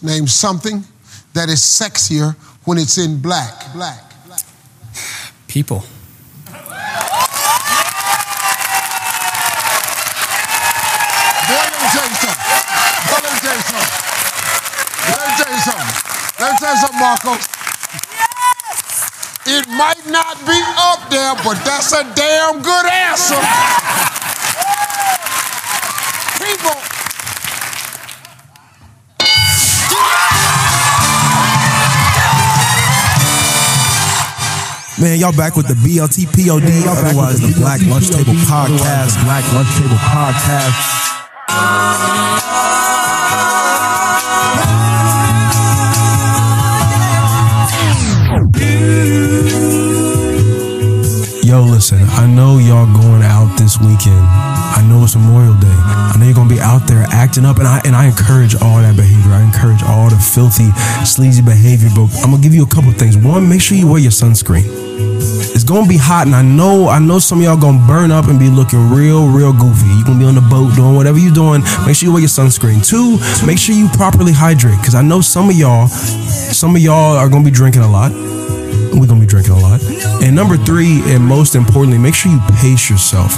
Name something that is sexier when it's in black. Black. People. Boy, let me tell you something. Boy, let me tell you something. Let me tell you something. Let me tell you something, Marco. It might not be up there, but that's a damn good answer. Man, y'all back with the BLT POD, otherwise the Black Lunch Table Podcast. Black Lunch Table Podcast. Yo, listen, I know y'all going out this weekend. I know it's Memorial Day. I know you're gonna be out there acting up, and I and I encourage all that behavior. I encourage all the filthy, sleazy behavior. But I'm gonna give you a couple things. One, make sure you wear your sunscreen. It's gonna be hot, and I know I know some of y'all gonna burn up and be looking real, real goofy. You gonna be on the boat doing whatever you're doing. Make sure you wear your sunscreen. Two, make sure you properly hydrate, because I know some of y'all, some of y'all are gonna be drinking a lot. We're gonna be drinking a lot. And number three, and most importantly, make sure you pace yourself.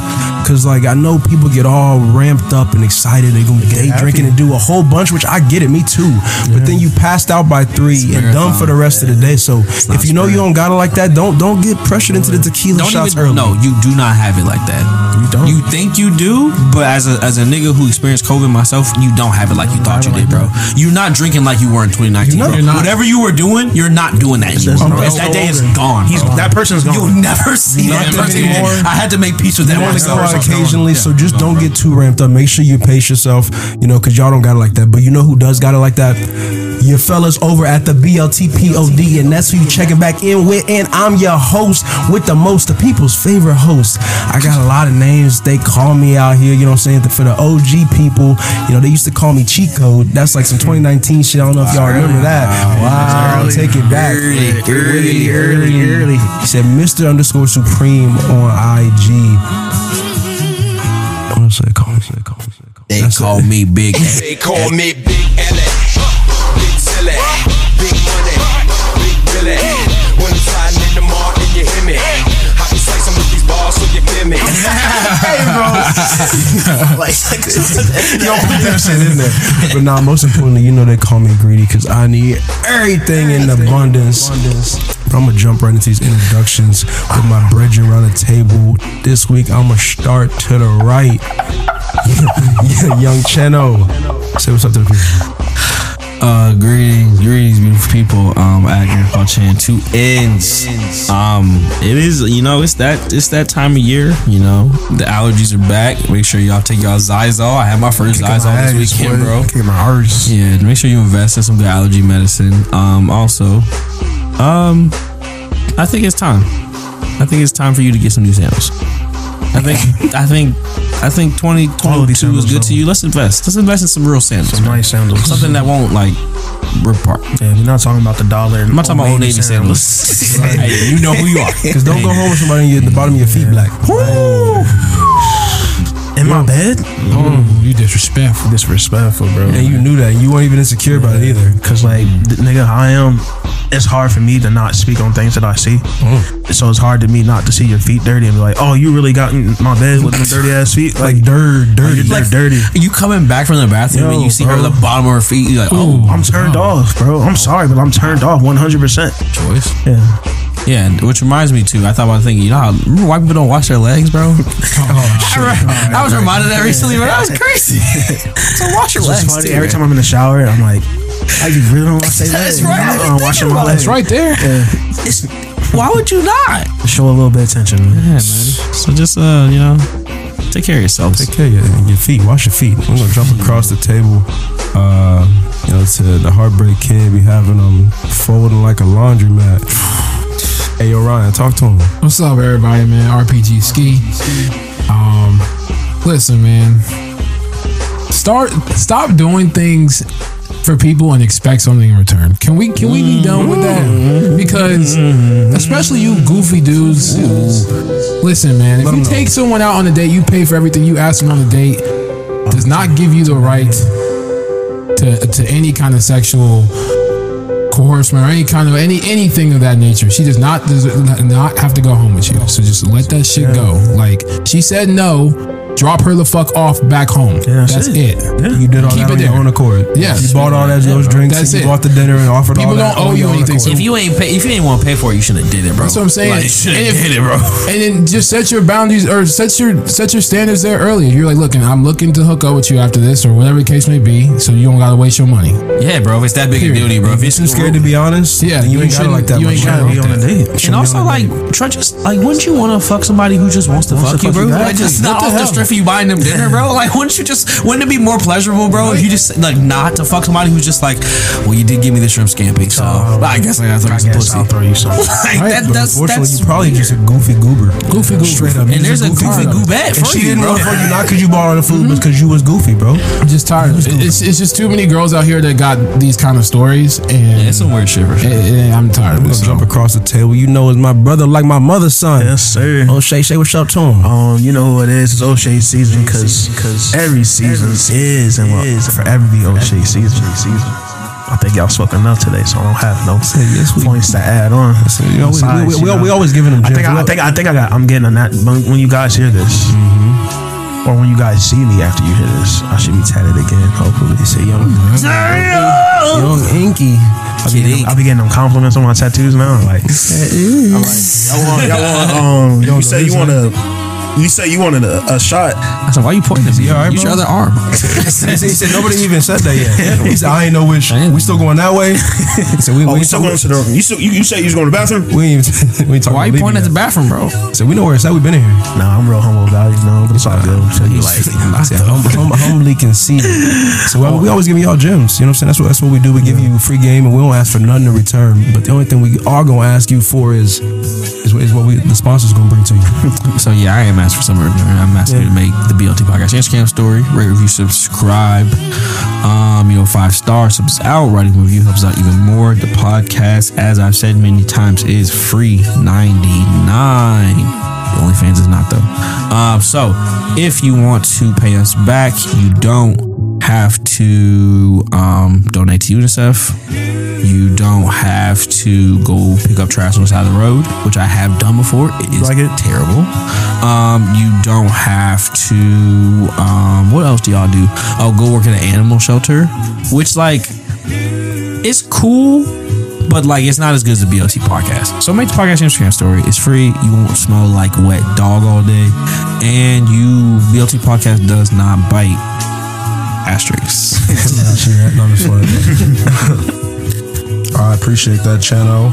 Cause like I know people get all ramped up and excited. They're gonna be day drinking and do a whole bunch, which I get it, me too. But then you passed out by three and done for the rest of the day. So if you know you don't got it like that, don't don't get pressured into the tequila Don't shots even, early. no, you do not have it like that. You don't. You think you do, but as a as a nigga who experienced COVID myself, you don't have it like you thought you did, bro. You're not drinking like you were in 2019. You're not. bro. You're not. Whatever you were doing, you're not doing that anymore. It's- that day is gone. He's bro. that person's gone. You'll never see that person anymore. I had to make peace with that You one. want to go out occasionally, so just don't get too ramped up. Make sure you pace yourself, you know, because y'all don't got it like that. But you know who does got it like that? Your fellas over at the BLTPOD, and that's who you checking back in with. And I'm your host with the most, the people's favorite host. I got a lot of names. They call me out here, you know what I'm saying? For the OG people, you know, they used to call me Chico. That's like some 2019 shit. I don't know if y'all remember that. Wow, I'll take it back. Early, early, early, early. He said Mr. underscore Supreme on IG. What else they call me? They call me. They call me Big. They call me Big L.A. Big Silly. Big Money. Big Billy. When I'm sliding in the mall and you hear me. I can say some of these bars so you feel me. Yo, put that shit in there. But nah, most importantly, you know they call me greedy because I need everything in abundance. But I'm gonna jump right into these introductions with my brethren around the table. This week I'm gonna start to the right. Young Cheno. Say what's up to the people. Uh, greetings, greetings, beautiful people. Um, at Grandpa Chan, two ends. Um, it is, you know, it's that, it's that time of year. You know, the allergies are back. Make sure y'all take y'all Xyzal. I had my first Xyzal this weekend, bro. Kick my arse. Yeah, make sure you invest in some good allergy medicine. Um, also, um, I think it's time. I think it's time for you to get some new sandals. I think, I think, I think 2022 is good to you. Let's invest. Let's invest in some real sandals. Some nice sandals. Something that won't like rip apart. Yeah, we're not talking about the dollar. I'm not talking about Old Navy sandals. hey, you know who you are. Cause don't go home with somebody and the bottom of your feet black. In my bed? Oh, mm. you disrespectful. Disrespectful, bro. And you knew that. You weren't even insecure about it either. Cause like nigga, I am. It's hard for me to not speak on things that I see. Mm. So it's hard to me not to see your feet dirty and be like, oh, you really got in my bed with them dirty ass feet. Like, Like dirt, dirty. you're dirty. You coming back from the bathroom Yo, and you see her at the bottom of her feet. You're like, oh, I'm turned off, bro. I'm sorry, but I'm turned off 100. percent choice. Yeah. Yeah, and which reminds me too. I thought about thinking, you know how remember white people don't wash their legs, bro? Oh, I, I was reminded of that recently, but that was crazy. so wash your It's legs. funny. too, Every man. time I'm in the shower, I'm like, I really don't wash their That's legs. right, I didn't I'm think washing about my it. legs. It's right there. It's- why would you not? Show a little bit of attention. Yeah, man. So just uh, you know, take care of yourselves. Take care of your, your feet. Wash your feet. I'm gonna jump across the table. Uh, you know, to the heartbreak kid, be having them folding like a laundromat. Hey, yo, Ryan, talk to him. What's up, everybody, man? RPG Ski. Um, listen, man. Start stop doing things for people and expect something in return. Can we can we be done with that? Because especially you goofy dudes. Listen, man. If you take someone out on a date, you pay for everything. You ask them on a date. Does not give you the right to to any kind of sexual coercion or any kind of any anything of that nature. She does not does not have to go home with you. So just let that shit go. Like she said no. Drop her the fuck off back home. Yeah, that's, that's it. it. You did all Keep that it on your there. own accord. Yes. You bought all that, those drinks. That's you it. bought the dinner and offered People all that. People don't owe you anything, so- If you ain't pay, if you ain't want to pay for it, you shouldn't have did it, bro. That's what I'm saying. Like, you should have if- did it, bro. And then just set your boundaries or set your set your standards there early. You're like, look, I'm looking to hook up with you after this or whatever the case may be, so you don't gotta waste your money. Yeah, bro. If it's that big a Period. deal to bro. If You're it's too scared to be honest. Yeah, then you, you ain't got it shouldn't- like that. you ain't gotta be on a that. date. And also, like, date. try just like, wouldn't you want to fuck somebody who just wants to fuck you, fuck bro? you just not off the hell? strip for you buying them dinner, bro. Like, wouldn't you just? Wouldn't it be more pleasurable, bro, if you just like not to fuck somebody who's just like, well, you did give me the shrimp scampi, so I guess I gotta throw I some guess pussy. I'll throw you some. Like, that, that's unfortunately, that's you probably just a goofy goober. Goofy goober. Straight up. And there's a just goofy goober. goobette And for she you, didn't bro. want to fuck you not because you bought all the food, but because you was goofy, bro. I'm just tired. It's, it's just too many girls out here that got these kind of stories, and Yeah, it's some weird shit for sure. and- and I'm tired I'm gonna so. jump across the table. You know, it's my brother, like my mother's son. Yes, sir. Oh, Shay, Shay, what's up to him? Um, you know who it is? It's O'Shea season because every season is and will forever be O'Shea season. I think y'all spoke enough today, so I don't have no yes, we- points to add on. you know, we- Besides, we- we- you know, we always giving them I think. I, I think I think I got. I'm getting on that when, when you guys hear this, or when you guys see me after you hear this. I should be tatted again. Hopefully, They say young, young Inky. I'll be, getting, I'll be getting them compliments on my tattoos now. Like, I'm like, y'all want, y'all want, um, you say you want to, you say you wanted a, a shot. I said, why you pointing at me? all right, Use your other arm. he, said, he said nobody even said that yet. He said I ain't know which. We still going that way. He said we, Oh, we you still going to the? You still, you, you say you was going to the bathroom? We ain't even, we ain't talking Why you pointing at the bathroom, bro? yet. So we know where it's at. We've been in here. Nah, I'm real humble about it, you know, but it's all good. So you like, I said hum, hum, humbly conceited. So we, we always giving y'all gems. You know what I'm saying? That's what that's what we do. We give you free game, and we don't ask for nothing in return. But the only thing we are gonna ask you for is is, what- is what we the sponsors gonna bring to you. So yeah, I am asked for some return. I'm asking you to make the BLT podcast Instagram story, rate, review, subscribe. Um, you know, five stars helps out. Writing review helps out even more. The podcast, as I've said many times, is free ninety nine. The OnlyFans is not though. Um, so if you want to pay us back, you don't have to um, donate to UNICEF. You don't have to go pick up trash on the side of the road, which I have done before. It is Like it? terrible. Um, you don't have to. Um, what else do y'all do? I'll go work at an animal shelter, which like it's cool, but like it's not as good as the BLT podcast. So make the podcast Instagram story. It's free. You won't smell like wet dog all day, and you BLT podcast does not bite. Asterisk. I appreciate that channel.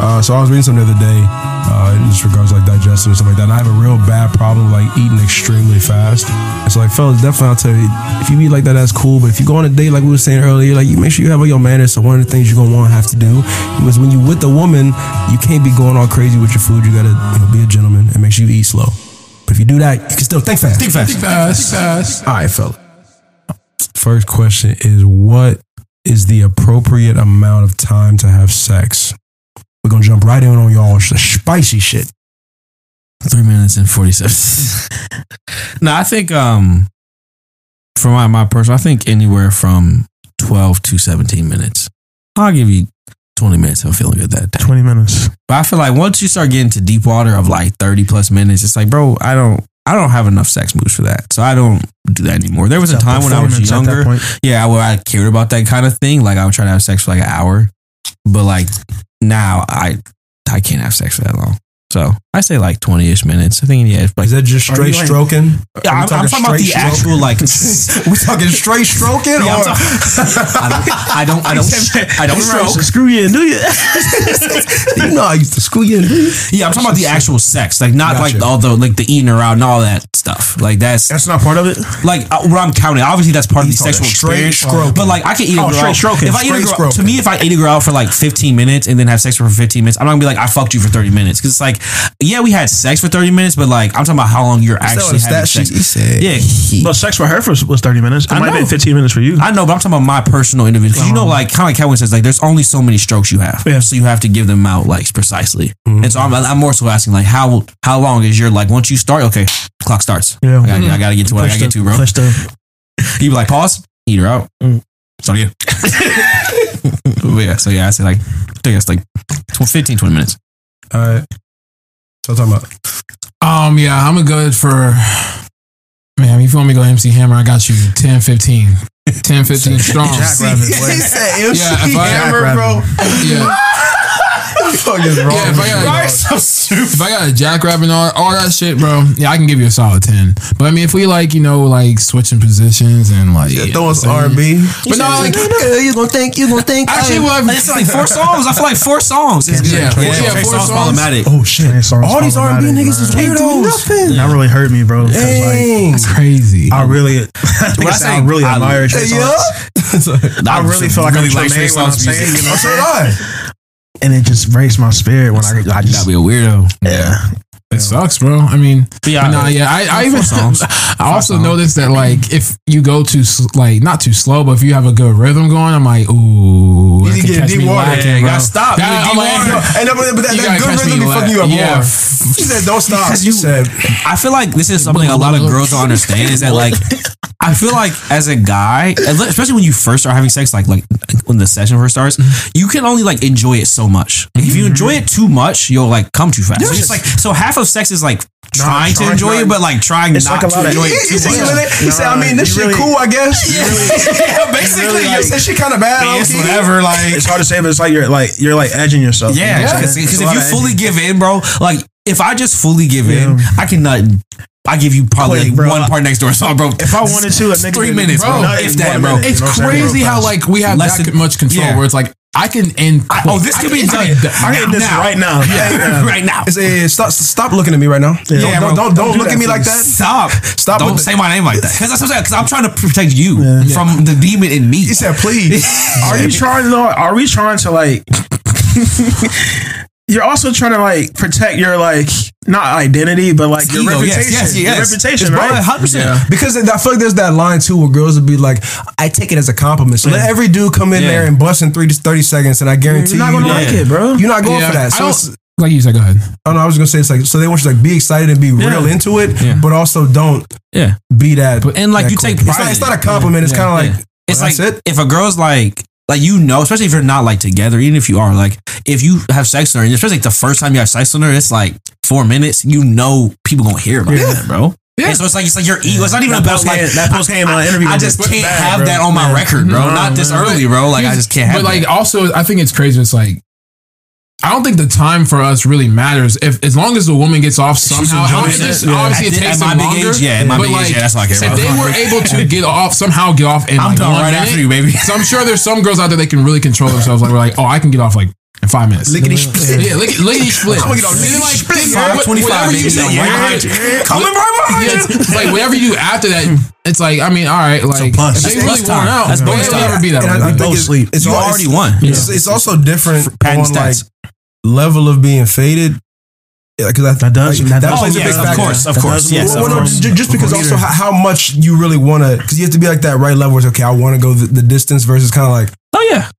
Uh, so I was reading something the other day uh, in just regards to, like digestion and stuff like that. And I have a real bad problem like eating extremely fast. And so like fellas, definitely I'll tell you, if you eat like that, that's cool. But if you go on a date like we were saying earlier, like you make sure you have all your manners. So one of the things you're gonna want to have to do is when you with a woman, you can't be going all crazy with your food. You gotta you know, be a gentleman and make sure you eat slow. But if you do that, you can still think fast. Think fast. Think fast, Think fast. All right, fella. First question is what is the appropriate amount of time to have sex? We're gonna jump right in on y'all spicy shit. Three minutes and forty seven. no, I think um for my my personal, I think anywhere from twelve to seventeen minutes. I'll give you twenty minutes. I'm feeling good that day. 20 minutes. But I feel like once you start getting to deep water of like thirty plus minutes, it's like, bro, I don't. I don't have enough sex moves for that, so I don't do that anymore. There was a time when I was performance at that younger, yeah, where I cared about that kind of thing. Like I would try to have sex for like an hour, but like now I I can't have sex for that long. So I say like twenty ish minutes. I think yeah, it's like Is that just straight like- stroking? yeah, I'm, I'm talking about the actual like. we talking straight stroking? Yeah, I'm or- talking- I don't. I don't. I don't. I don't stroke. Screw you and do you? you know I used to screw you in. dude. Yeah, I'm talking about the actual sex, like not Gotcha. like all the like the eating around and all that stuff. Like that's That's not part of it. like uh, what I'm counting. Obviously, that's part of the sexual experience. stroking. But like, I can eat a Oh, girl. straight stroking. If I eat a Straight girl, to me, if I eat a girl out for like 15 minutes and then have sex for 15 minutes, I'm not gonna be like, I fucked you for 30 minutes because it's like, yeah, we had sex for 30 minutes, but like, I'm talking about how long you're Is actually what having stat sex. sheet he said? Yeah, he- But sex for her was, was 30 minutes. It I might have been 15 minutes for you. I know, but I'm talking about my personal individual. Because you know, like kind of like Kevin says, like there's only so many strokes you have, Yeah. so you have to give them out like precisely. And so I'm, I'm more so asking like how how long is your like once you start? Okay, clock starts. Yeah. I gotta, I gotta get to what I gotta get to, bro. Push the, You be like pause, eat her out. Mm. So yeah. but yeah, so yeah, I said like I think it's like tw- 15, 20 minutes. All right. So I'm talking about. Um, yeah, I'm a good for. Man, if you want me to go MC Hammer, I got you 10, 15. 10, 15 strong. Jackrabbit, boy. Yeah, if I Hammer, bro. Yeah, fuck is wrong? yeah, if I got so stupid. if I got a jackrabbit and all, all that shit, bro, yeah, I can give you a solid ten. But I mean, if we like, you know, like switching positions and like you know Throw us what R&B. But no, like you gonna think? You gonna think? actually, what I've- It's like four songs. I feel like four songs. It's good. Yeah, four- yeah, Trey four songs. problematic. Oh shit! All these R&B problematic, niggas is man. weirdos. That really hurt me, bro. 'cause, like, Dang. That's crazy. I really, I, think When I I, say I really admire Trey Songz. yeah. I really feel like I'm really like Trey Trey what I'm saying, music. you know, So did I. and it just breaks my spirit when I, I just, gotta be a weirdo. yeah. It sucks, bro. I mean, Yeah, but nah, yeah. I, I even songs. I also noticed that like if you go too s- like not too slow, but if you have a good rhythm going, I'm like, ooh, that You could get catch deep me water. Lacking, yeah, you gotta stop. You Yeah, get I'm like, water. yo, And, that, but that, You that good rhythm be la- fucking you up yeah. more. She said, "Don't stop." Because you- said, I feel like this is something a lot of girls don't understand is that like I feel like as a guy, especially when you first start having sex, like like when the session first starts, you can only like enjoy it so much. If you mm-hmm. enjoy it too much, you'll like come too fast. So it's like so half of sex is like trying to trying- enjoy it, but like trying It's not like a to of- enjoy He, it he, too said, much. he said, "I mean, this shit really- cool, I guess." yeah, basically, You like, said shit kind of bad. it's low-key. whatever. Like It's hard to say, but it's like you're like you're like edging yourself. Yeah, You know what I'm because saying? It's a if you fully edging. give in, bro, like if I just fully give in, I cannot. I give you probably Quick, like one part next door song, bro. if I wanted to, a nigga three minutes, bro. Not If that, bro. It's you know what I'm saying? crazy how like we have Less that than- much control yeah. where it's like I can end. oh, this I could be can done. end I hit this right now. Yeah. right now. It's a, stop, stop looking at me right now. Yeah, don't, bro. don't, don't, Don't do look that, at me like that. Stop. Stop Don't with say my name like that. Because that's what I'm saying. Because I'm trying to protect you from the demon in me. He said, "Please." Are you trying to? Are we trying to like? You're also trying to like protect your like not identity, but like your Ego, yes, reputation. yes, Your yes. reputation, It's right? probably 100%. Because I feel like there's that line too where girls would be like, I take it as a compliment. So let every dude come in Yeah. there and bust in three to 30 seconds, and I guarantee You're not gonna you, like Yeah. it, bro. you're not going Yeah, for that. So Like you said, go ahead. Oh, I don't know, I was gonna say it's like, so they want you to like be excited and be real into it, Yeah. but also don't Yeah. be that. But, And, like, that you take quick. it's not, it's not a it. compliment. It's kind of like, It's well, like that's it. if a girl's like like you know, especially if you're not like together, even if you are like if you have sex with her, and especially like the first time you have sex with her, it's like four minutes. You know, people gonna hear about that, bro. Yeah. And so it's like it's like your ego. It's not even That about post like that post uh, I, interview I just can't bro. have that on my Yeah. record, bro. No, not this early, bro. Like I just can't have. But like that. also, I think it's crazy. It's like I don't think the time for us really matters. If as long as the woman gets off somehow, enjoying obviously, it. obviously it takes them longer. age, yeah, at my but big age, like, yeah, that's all I care If they were able to get off somehow, get off in I'm like done one right minute, after you, baby. So I'm sure there's some girls out there that can really control themselves. Like we're like, oh, I can get off like in five minutes. Lickety split. Yeah, lick, lickety split. I'm gonna get off lickety like, split. then, twenty-five, whatever baby. you say, Yeah, right yeah. behind you. Coming right behind Yeah, you. it's like whatever you do after that, it's like I mean, all right, like plus. if they That's really worn out. That's bonus time. never be that way. I think Both it's- sleep. It's You already won. It's, it's also different on like level of being faded. Because I, That does- like, that that does- plays a yes, big of factor. course, of That course, does yes, move Well, of no, course. ju- just because also how, how much you really want to, because you have to be like that right level. Where it's okay, I want to go the, the distance versus kind of like Oh yeah.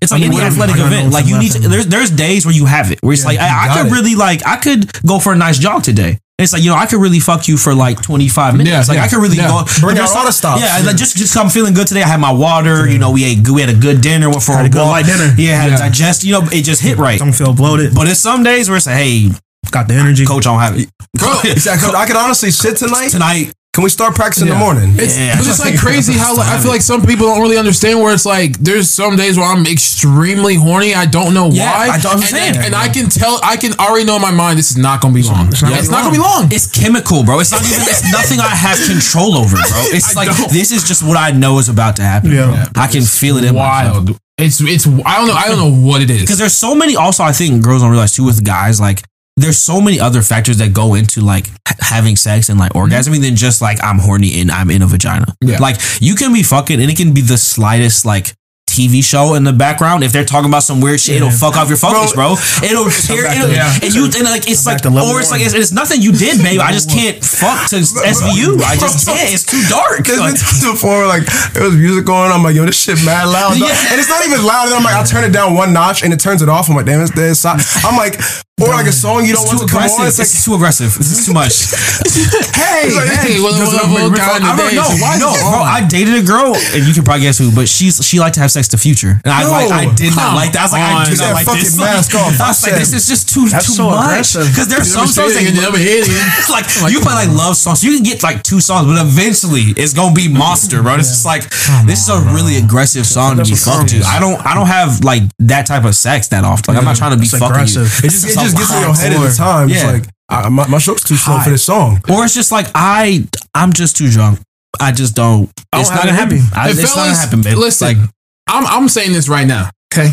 It's like I mean, any athletic I gotta know event. Like you need to. There's there's days where you have it. Where it's Yeah, like I, I could it. really like I could go for a nice jog today. It's like you know I could really fuck you for like 25 minutes. Yeah, like yeah, I could really yeah. go Bring there's out all the stops. Yeah, like just just I'm feeling good today. I had my water. You know we ate good. We had a good dinner. Went for Had a a good light dinner. Yeah, had Yeah. to digest. You know it just hit right. Don't feel bloated. But it's some days where it's like, hey, Got the energy. coach, I don't have it. exactly. I could honestly sit tonight. Tonight, Can we start practicing in the morning? It's, Yeah. but it's like crazy how like, I feel like some people don't really understand where it's like there's some days where I'm extremely horny. I don't know Yeah, why. I don't and, understand. and, and I can tell. I can already know in my mind this is not gonna be long. It's not not, gonna gonna be be long. It's chemical, bro. It's not even. It's nothing I have control over, bro. It's I like don't. this is just what I know is about to happen. Yeah. bro. I can feel it in myself. Wild. It's it's. I don't know. I don't know what it is. because there's so many also i think girls don't realize too with guys like there's so many other factors that go into like having sex and like orgasming than just like i'm horny and i'm in a vagina Yeah. like you can be fucking and it can be the slightest like TV show in the background, if they're talking about some weird shit, it'll fuck off your focus, bro. It'll tear, back it'll, to- yeah. and you and like it's like back to or it's like it's, it's nothing you did, babe. I just can't fuck to SVU. I just can't. It's too dark. There's Like, been times before like there was music going. I'm like, yo, this shit mad loud. Yeah. and it's not even loud. And I'm like, I turn it down one notch, and it turns it off. I'm like, damn, it's dead. So- I'm like, or like a song you don't it's want too to come aggressive. on. It's like, It's too aggressive. This is too much. hey, hey, what- Does it what- what kind of I don't know. Why no, bro. I dated a girl, and you can probably guess who, but she's she liked to have sex to future, and I No. like I did not like that. I was like, I on. do not like fucking this. mask Like, off. I was like, this is just too That's too so much because there's some songs like, you never hit it. like you play like love songs. You can get like two songs, but eventually it's gonna be monster, bro. It's just like this is a really aggressive song to be That's fucked to. I don't I don't have like that type of sex that often. Like I'm not trying to be It's fucking you. aggressive. It just, it just gets in your head at the time. It's Yeah. like I, my, my stroke's too slow for this song. Or it's just like I I'm just too drunk. I just don't. I it's don't not gonna happen. I, Hey, it's not gonna happen, babe. Listen, Like, I'm I'm saying this right now. Okay,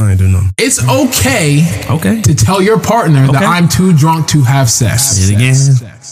I ain't doing nothing. it's okay okay. to tell your partner that I'm too drunk to have sex. Say it again.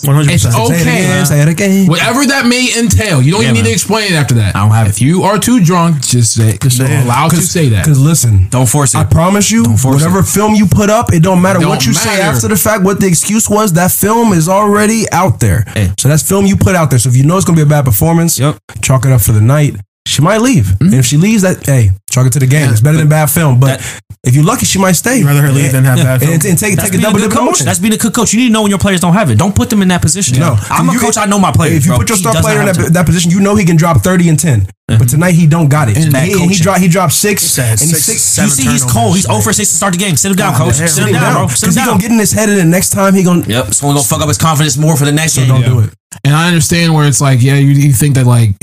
One hundred It's percent. Say it again. okay. Say it again. Whatever that may entail, you don't Yeah, even need to explain it after that. I don't have If you are too drunk, just say, just say it. allowed to say that. Because listen, Don't force it. I promise you, force whatever film you put up, it don't matter Don't what you say after the fact. What the excuse was, that film is already out there. Hey. So that's film you put out there. So if you know it's gonna be a bad performance, Yep. chalk it up for the night. She might leave, Mm-hmm. and if she leaves, that hey, chalk it to the game. it's better than bad film. But that- if you're lucky, she might stay. You'd rather her leave than have bad and, film. and, take That's take a being a double good dip in the coach. morning. That's being a good coach. You need to know when your players don't have it. Don't put them in that position. No, I'm a coach. I know my players. If you bro. put your star player in that, that position, you know he can drop thirty and 10 But tonight he don't got it. And, bad he, and he dropped he dropped six, said and he's six, six. you see, he's cold. He's 0 for 6 to start the game. Sit him down, coach. damn. Sit him down, bro. Sit him because he's gonna get in his head, and the next time he gonna Yep, it's only gonna fuck up his confidence more for the next game. don't do it. And I understand where it's like, yeah, you, you think that like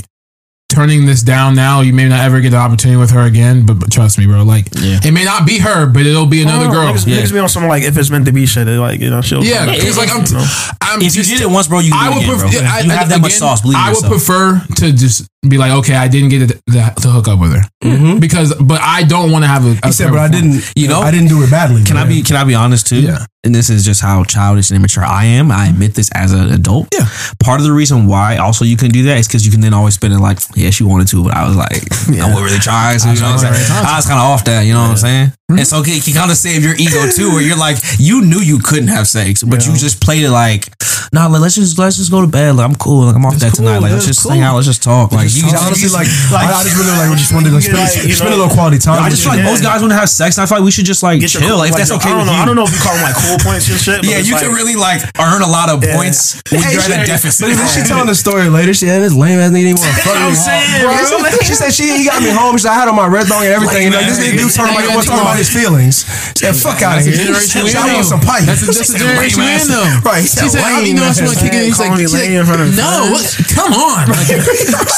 turning this down now, you may not ever get the opportunity with her again. But, but trust me, bro, like Yeah. it may not be her, but it'll be another Oh, girl. Niggas, Yeah. niggas be on something like if it's meant to be shit. Like you know she'll. Yeah, come. it's like I'm. You know? I'm If you did it once, bro, you I would again, prefer. bro. I, you have that much sauce. Believe in I would yourself. prefer to just be like, okay, I didn't get the, the, to hook up with her because, but I don't want to have a. a Mm-hmm. He said, but I didn't. You know? I didn't do it badly. Can I be can I be honest too? Yeah. And this is just how childish and immature I am. I admit this as an adult. Yeah. Part of the reason why also you can do that is because you can then always spin it like, yeah, she wanted to, but I was like, I wasn't really trying. So, you know what I'm saying? I was kind of off that. You know what I'm saying? Hmm? And so it can kind of save your ego too, where you're like, you knew you couldn't have sex, but you just played it like, nah, like, let's just let's just go to bed. Like I'm cool. Like I'm off that cool, tonight. Like yeah, let's just cool. hang out. Let's just talk. Like you, It's honestly like, like I, just really like we just wanted to like, spend, Like, you spend a little quality time. I just feel like Yeah. most guys want to have sex. And I feel like we should just like Get chill. cool- Like, if that's okay I don't with know. you. I don't know if you call them like cool points and shit. but Yeah, you can really like earn a lot of Yeah. points when Hey, you're at a she- deficit. But she telling the story later. She had this lame ass nigga didn't want to fuck I'm saying. She said she he got me home. She I had on my red thong and everything. This nigga dude talking talking about his feelings. Said, fuck out of here. generation She I want some pipe. That's a, that's a generation Lame win, ass. though. Right. She said, I didn't know I want to kick it. He's like, Calling me she's like, lame in front of no, come on.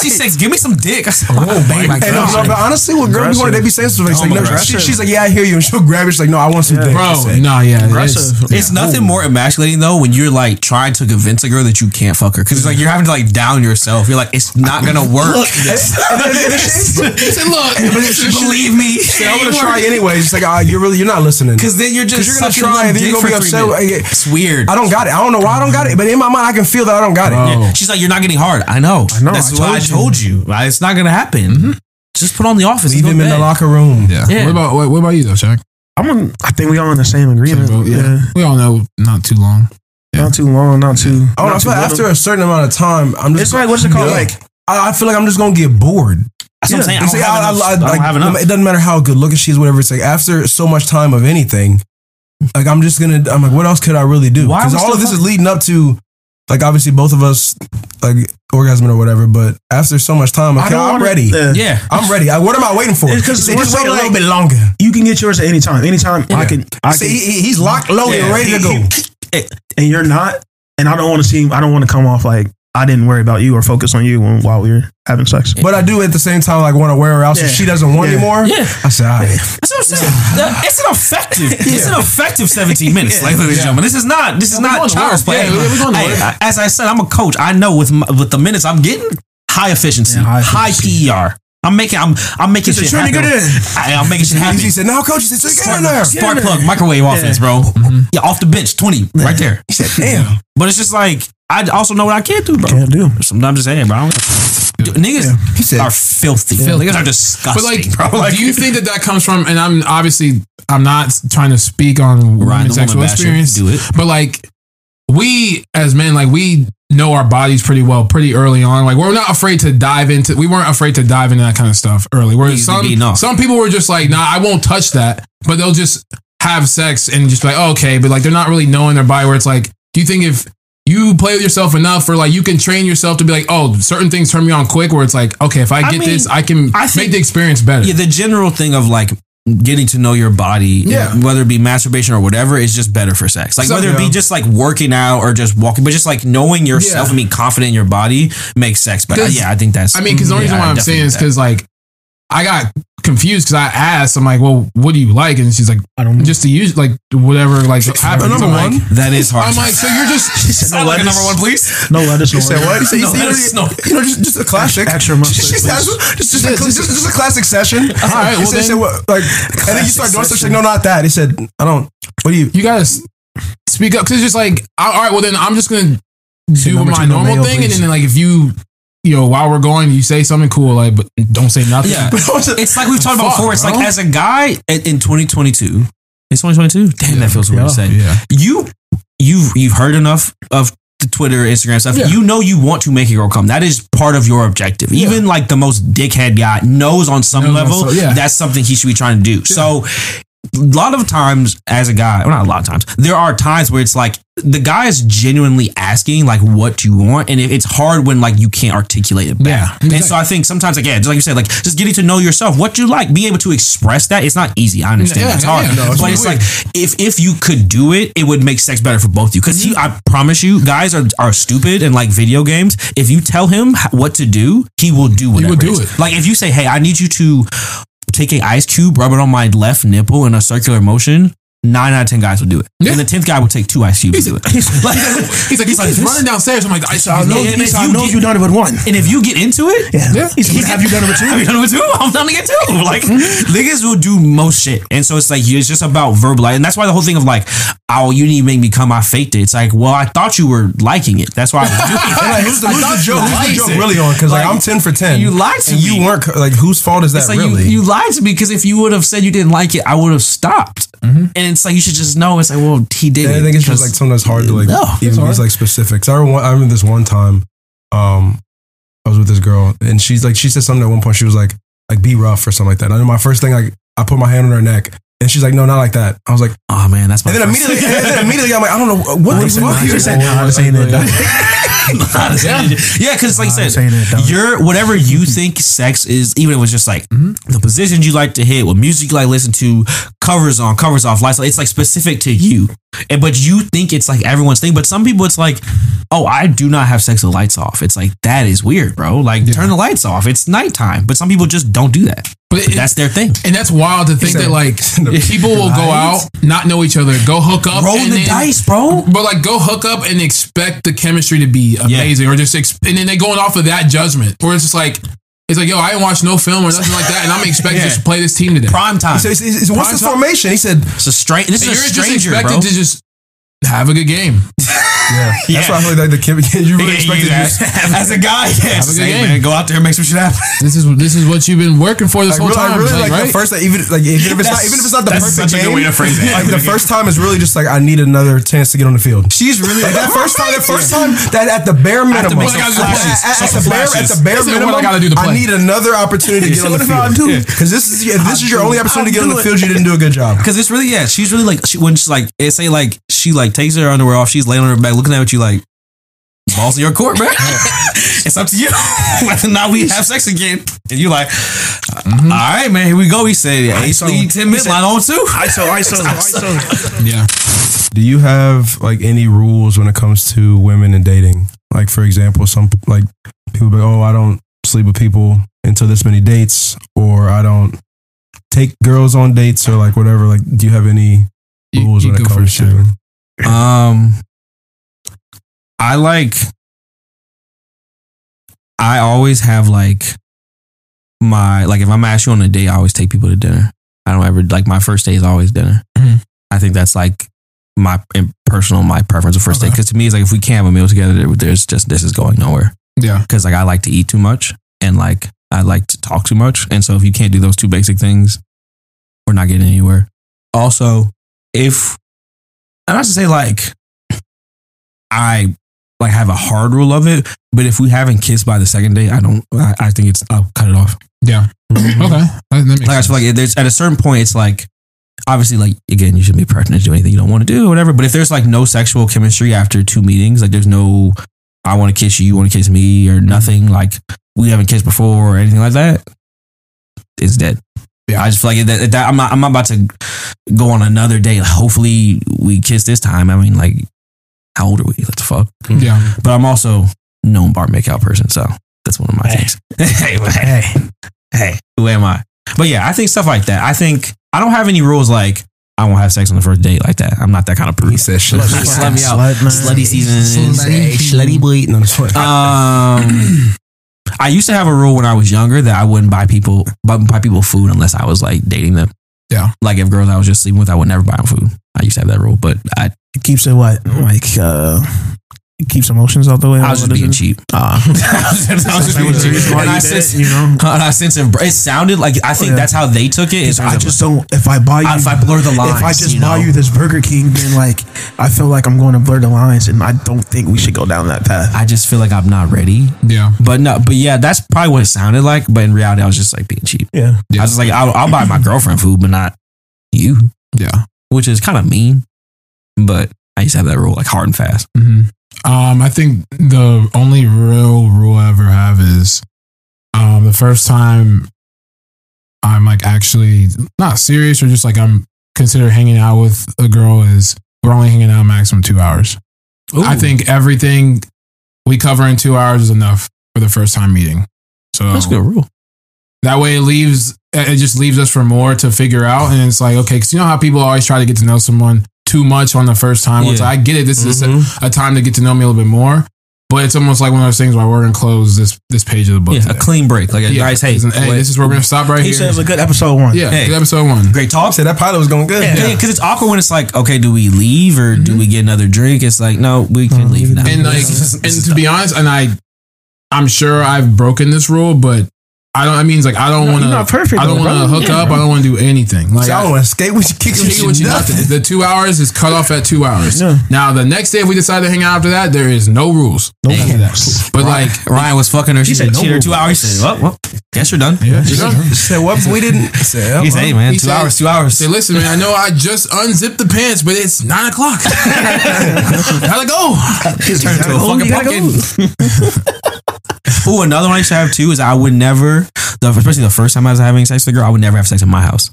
She says, "Give me some dick." I said, "Oh, babe, I Hey, no, got no, but honestly, what girl be wanting, they be saying stuff like, Oh, no, aggressive. she, she's like, yeah, I hear you, and she'll grab it. She's like, no, I want some dick. bro, She said, no, yeah, Aggressive. it's- It's nothing more emasculating though when you're like trying to convince a girl that you can't fuck her because it's like you're having to like down yourself. You're like, it's not gonna work. And then- and then she- He said, look, but then she- Believe me, I'm gonna try anyway. She's like, ah, you're really, you're not listening. because then you're just you're gonna sucking try, and then you're gonna be upset. It's weird. I don't got it. I don't know why I don't got it, but in my mind, I can feel that I don't got it. Bro. She's like, you're not getting hard. I know. I know, That's I why I told told you. It's not gonna happen. Just put on the office. Leave and him in the locker room. Yeah. Yeah. What about what, what about you though, Shaq? I'm. On, I think we all in the same agreement. Bro, yeah. yeah. We all know not too long. Not too long. Not too. Oh, I not too feel like after a certain amount of time, I'm just It's like what's it called? Like I, I feel like I'm just gonna get bored. That's what I'm saying. I don't, see, have I- I- enough. I- I don't like, have enough. It doesn't matter how good looking she is, whatever. It's like after so much time of anything, like I'm just gonna. I'm like, what else could I really do? Because all of still this is leading up to, like, obviously both of us, like, orgasming or whatever. But after so much time, okay, don't I'm wanna- ready. Yeah. yeah. I'm ready. I, what am I waiting for? It's 'cause He said, just wait a so, little like- bit longer. you can get yours at any time. Anytime I can. I See, can. he, he- he's locked, loaded, Yeah. ready to go. and you're not. And I don't want to seem. I don't want to come off like I didn't worry about you or focus on you when, while we were having sex. But I do at the same time like want to wear her out, so Yeah. she doesn't want Yeah. anymore. Yeah. I said, all right. That's what I'm saying. That- It's an effective. It's an effective 17 minutes, ladies and gentlemen. This is not. This is we're not going to child's work. play. Yeah, we're going to Hey, work. As I said, I'm a coach. I know with my, with the minutes I'm getting, high efficiency, Yeah, high high, efficiency. PER. I'm making. I'm. I'm making He said, shit "Trying to happen. get in." I, am making shit happen. He said, "No, coach." He said, so "Get in there." Spark plug, microwave offense, bro. Mm-hmm. Yeah, off the bench, twenty, right there. He said, "Damn." But it's just like I also know what I can't do, bro. Can't do. Sometimes I'm just saying, bro. I don't- Niggas He said- are filthy. Filthy. Niggas are But disgusting, like, bro. Like, do you think that that comes from? And I'm obviously I'm not trying to speak on Ryan, women's sexual woman experience. do it. But like, we as men, like we know our bodies pretty well, pretty early on. Like we're not afraid to dive into. We weren't afraid to dive into that kind of stuff early. Whereas Easy some some people were just like, nah, I won't touch that. But they'll just have sex and just be like, oh, okay, but like they're not really knowing their body. Where it's like, do you think if you play with yourself enough, or like you can train yourself to be like, oh, certain things turn me on quick. Where it's like, okay, if I I get mean, this, I can I think- make the experience better. yeah, the general thing of like getting to know your body, Yeah. uh, whether it be masturbation or whatever, is just better for sex. Like So- whether it be just like working out or just walking, but just like knowing yourself Yeah. and being confident in your body makes sex better. Yeah, I think that's. I mean, because the only yeah, reason why I I'm saying is because like I got confused because I asked, I'm like, well, what do you like? And she's like, I don't just to use like whatever like happens. number I'm like, one. that is hard. I'm like, so you're just Sound like a number one, please. No lettuce. He said, "What?" He said, No, "You know, no- you know, just, just a classic, Extra mustard, Just, just, just, just, a, just, just a classic session." all right. Well, said, then said, what, like, and then you start doing stuff. She's like, "No, not that." He said, "I don't." What do you? you gotta speak up because it's just like, all right, well then I'm just gonna do my normal thing, and then like if you. You know, while we're going, you say something cool, like, but don't say nothing. Yeah, it's like we've talked about Fuck, before. It's bro. like as a guy in, in 2022, it's 2022. Damn, that feels weird to say. yeah. You, you've you've heard enough of the Twitter, Instagram stuff. Yeah. You know you want to make a girl come. That is part of your objective. Even like the most dickhead guy knows on some Knows on level some- yeah. that's something he should be trying to do. So. A lot of times, as a guy, well, not a lot of times, there are times where it's like the guy is genuinely asking like what you want, and it, it's hard when like you can't articulate it back. Yeah, And so I think sometimes, again, just like you said, like just getting to know yourself, what you like, being able to express that. It's not easy. I understand Yeah, it's yeah, hard, yeah. No, it's but it's weird. like if if you could do it, it would make sex better for both of you. Because I promise you, guys are are stupid and like video games. If you tell him what to do, he will do whatever. He will do it. Like if you say, "Hey, I need you to." Take a ice cube, rub it on my left nipple in a circular motion. Nine out of ten guys will do it, Yeah. and the tenth guy will take two ice cubes to do it. He's like, he's like, he's like, running downstairs. I'm like, I I know, Yeah, and he if said, I you know you done it with one. And if you get into it, Yeah. Yeah. He said, have you done it with two? have you done it with two? I'm done to get two. Like niggas will do most shit, and so it's like it's just about verbalizing. And that's why the whole thing of like, oh, you need to make me come. I faked it. It's like, well, I thought you were liking it. That's why I was doing it. Like, who's the, who's the joke? Who's the joke it. really on? Because like, Like, I'm ten for ten. you lied to me. You weren't like whose fault is that like really? you, you lied to me because if you would have said you didn't like it, I would have stopped. And it's like you should just know. It's like, well, he did. Yeah, I think it's just like sometimes hard to like No, even these like specifics. I remember, I remember this one time, um, I was with this girl and she's like she said something at one point. She was like like be rough or something like that. And I know my first thing like I put my hand on her neck and she's like no not like that. I was like oh man, that's my. and then first- immediately and then immediately I'm like I don't know what the fuck He you said, nah, this ain't yeah, because like I said, ain't it, dog. you're whatever you think sex is, even if it was just like Mm-hmm. the positions you like to hit, what music you like to listen to, covers on, covers off, lights. It's like specific to you, and but you think it's like everyone's thing. But some people, it's like, oh, I do not have sex with lights off. It's like that is weird, bro. Like turn the lights off. It's nighttime, but some people just don't do that. But But it- that's their thing. And that's wild to think that like people will go out, not know each other, go hook up, Roll and the then- dice, bro. But like, go hook up and expect the chemistry to be amazing, or just ex- and then they going off of that judgment, or it's just like it's like, yo, I didn't watch no film or nothing like that, and I'm expected Yeah. to just play this team today. Prime time. So he said, he said, what's Prime the time. formation? He said It's a strange. This And is you're just stranger, expected bro. to just have a good game. yeah. That's Yeah. why I feel like the kid you really Yeah, expected you to guys- as a guy, yeah, Have a good say, game. man, go out there and make some shit happen. This is this is what you've been working for this Like, whole really, time, like, really, like, like right? the first, like, even like even if it's not, even if it's not the that's perfect such a game, good way to phrase it. Like the first time is really just like I need another chance to get on the field. She's really Like that first time, that first time, that at the bare minimum, make some at, flashes, at- at the bare, at the bare is minimum, I gotta do to I need another opportunity to get on the What if I field. do? Because this is this is your only opportunity to get on the field. You didn't do a good job. Because it's really yeah. She's really like she, when she's like it say like she like takes her underwear off. She's laying on her back looking at you like balls in your court, man. it's up to you. Whether or not we have sex again, and you're like, Mm-hmm. all right, man. Here we go. He said, Ace ISO. Lee ten minutes line on two. ISO, ISO, ISO. yeah. Do you have like any rules when it comes to women and dating? Like for example, some like people be like, oh, I don't sleep with people until this many dates, or I don't take girls on dates, or like whatever. Like, do you have any You- rules you when it go comes first, to? Um, I like. I always have like my like if I'm asking you on a date, I always take people to dinner. I don't ever like my first date is always dinner. Mhm. I think that's like my personal my preference of first date because to me it's like if we can't have a meal together, there's just this is going nowhere. Yeah. because like I like to eat too much and like I like to talk too much, and so if you can't do those two basic things, we're not getting anywhere. Also, if and not to say like I like have a hard rule of it, but if we haven't kissed by the second date, I don't. I, I think it's I'll cut it off. Yeah. Mm-hmm. Okay. That, that makes Like I sense. feel like there's at a certain point, it's like obviously like again, you shouldn't be pressured to do anything you don't want to do or whatever. But if there's like no sexual chemistry after two meetings, like there's no I want to kiss you, you want to kiss me, or mm-hmm. nothing like we haven't kissed before or anything like that, it's dead. Yeah. I just feel like that, that I'm not I'm not about to go on another date. Hopefully we kiss this time. I mean, like how old are we? Let's fuck. yeah. But I'm also known bar makeout person, so that's one of my Hey. things. hey, hey, hey, who am I? But yeah, I think stuff like that. I think I don't have any rules like I won't have sex on the first date like that. I'm not that kind of He person. said, "Slut Slut me out. Slut, man. Slutty season is. Slutty boy." No, that's what- Um, I used to have a rule when I was younger that I wouldn't buy people buy, people food unless I was like dating them. Yeah. Like if girls I was just sleeping with, I would never buy them food. I used to have that rule, but I, It keeps it what like uh, it keeps emotions out the way. I was just being it? cheap. Ah. I was just, I was just being cheap. And I you it, sense- you know. and I sense it, it sounded like I think Yeah. that's how they took it. Is I just don't. If I buy you, if I blur the lines, if I just you buy you this Burger King, then like I feel like I'm going to blur the lines, and I don't think we should go down that path. I just feel like I'm not ready. Yeah. But no, but yeah, that's probably what it sounded like. But in reality, I was just like being cheap. Yeah, I was just like, I'll, I'll buy my girlfriend food, but not you, Yeah. which is kind of mean. But I used to have that rule like hard and fast. hmm Um, I think the only real rule I ever have is um, the first time I'm like actually not serious or just like I'm consider hanging out with a girl is we're only hanging out maximum two hours. I think everything we cover in two hours is enough for the first time meeting. So that's a good rule. that way it leaves it just leaves us for more to figure out and it's like okay because you know how people always try to get to know someone too much on the first time which Yeah. i get it this is Mhm. a, a time to get to know me a little bit more but it's almost like one of those things where we're gonna close this this page of the book Yeah, a clean break, like a Yeah, nice hey, hey, this is where we're gonna stop right he here said it was a good episode one. yeah Hey. good episode one great talk. said that pilot was going good. Yeah, because it's awkward when it's like, okay, do we leave or do we get another drink? It's like, no, we can leave now. and like This and to be honest and i i'm sure i've broken this rule but I don't. I mean, it's like I don't No, want to. not perfect, I don't want to hook Yeah, up. bro. I don't want to do anything. Like So I I, don't skate with you, kick Kick it with you, nothing. The two hours is cut off at two hours. Yeah. Now the next day, if we decide to hang out after that, there is no rules. No rules. that. But like, Ryan was fucking her. She, said said no cheated two hours. He said, well, well, guess you're done. yeah, you know? said what? We didn't. He said, He said, hey, man, He two said- hours, two hours. Say, listen, man. I know I just unzipped the pants, but it's nine o'clock. Gotta go. Turn into a Oh, fucking pumpkin. Ooh, another one I used to have too is I would never, the, especially the first time I was having sex with a girl, I would never have sex in my house.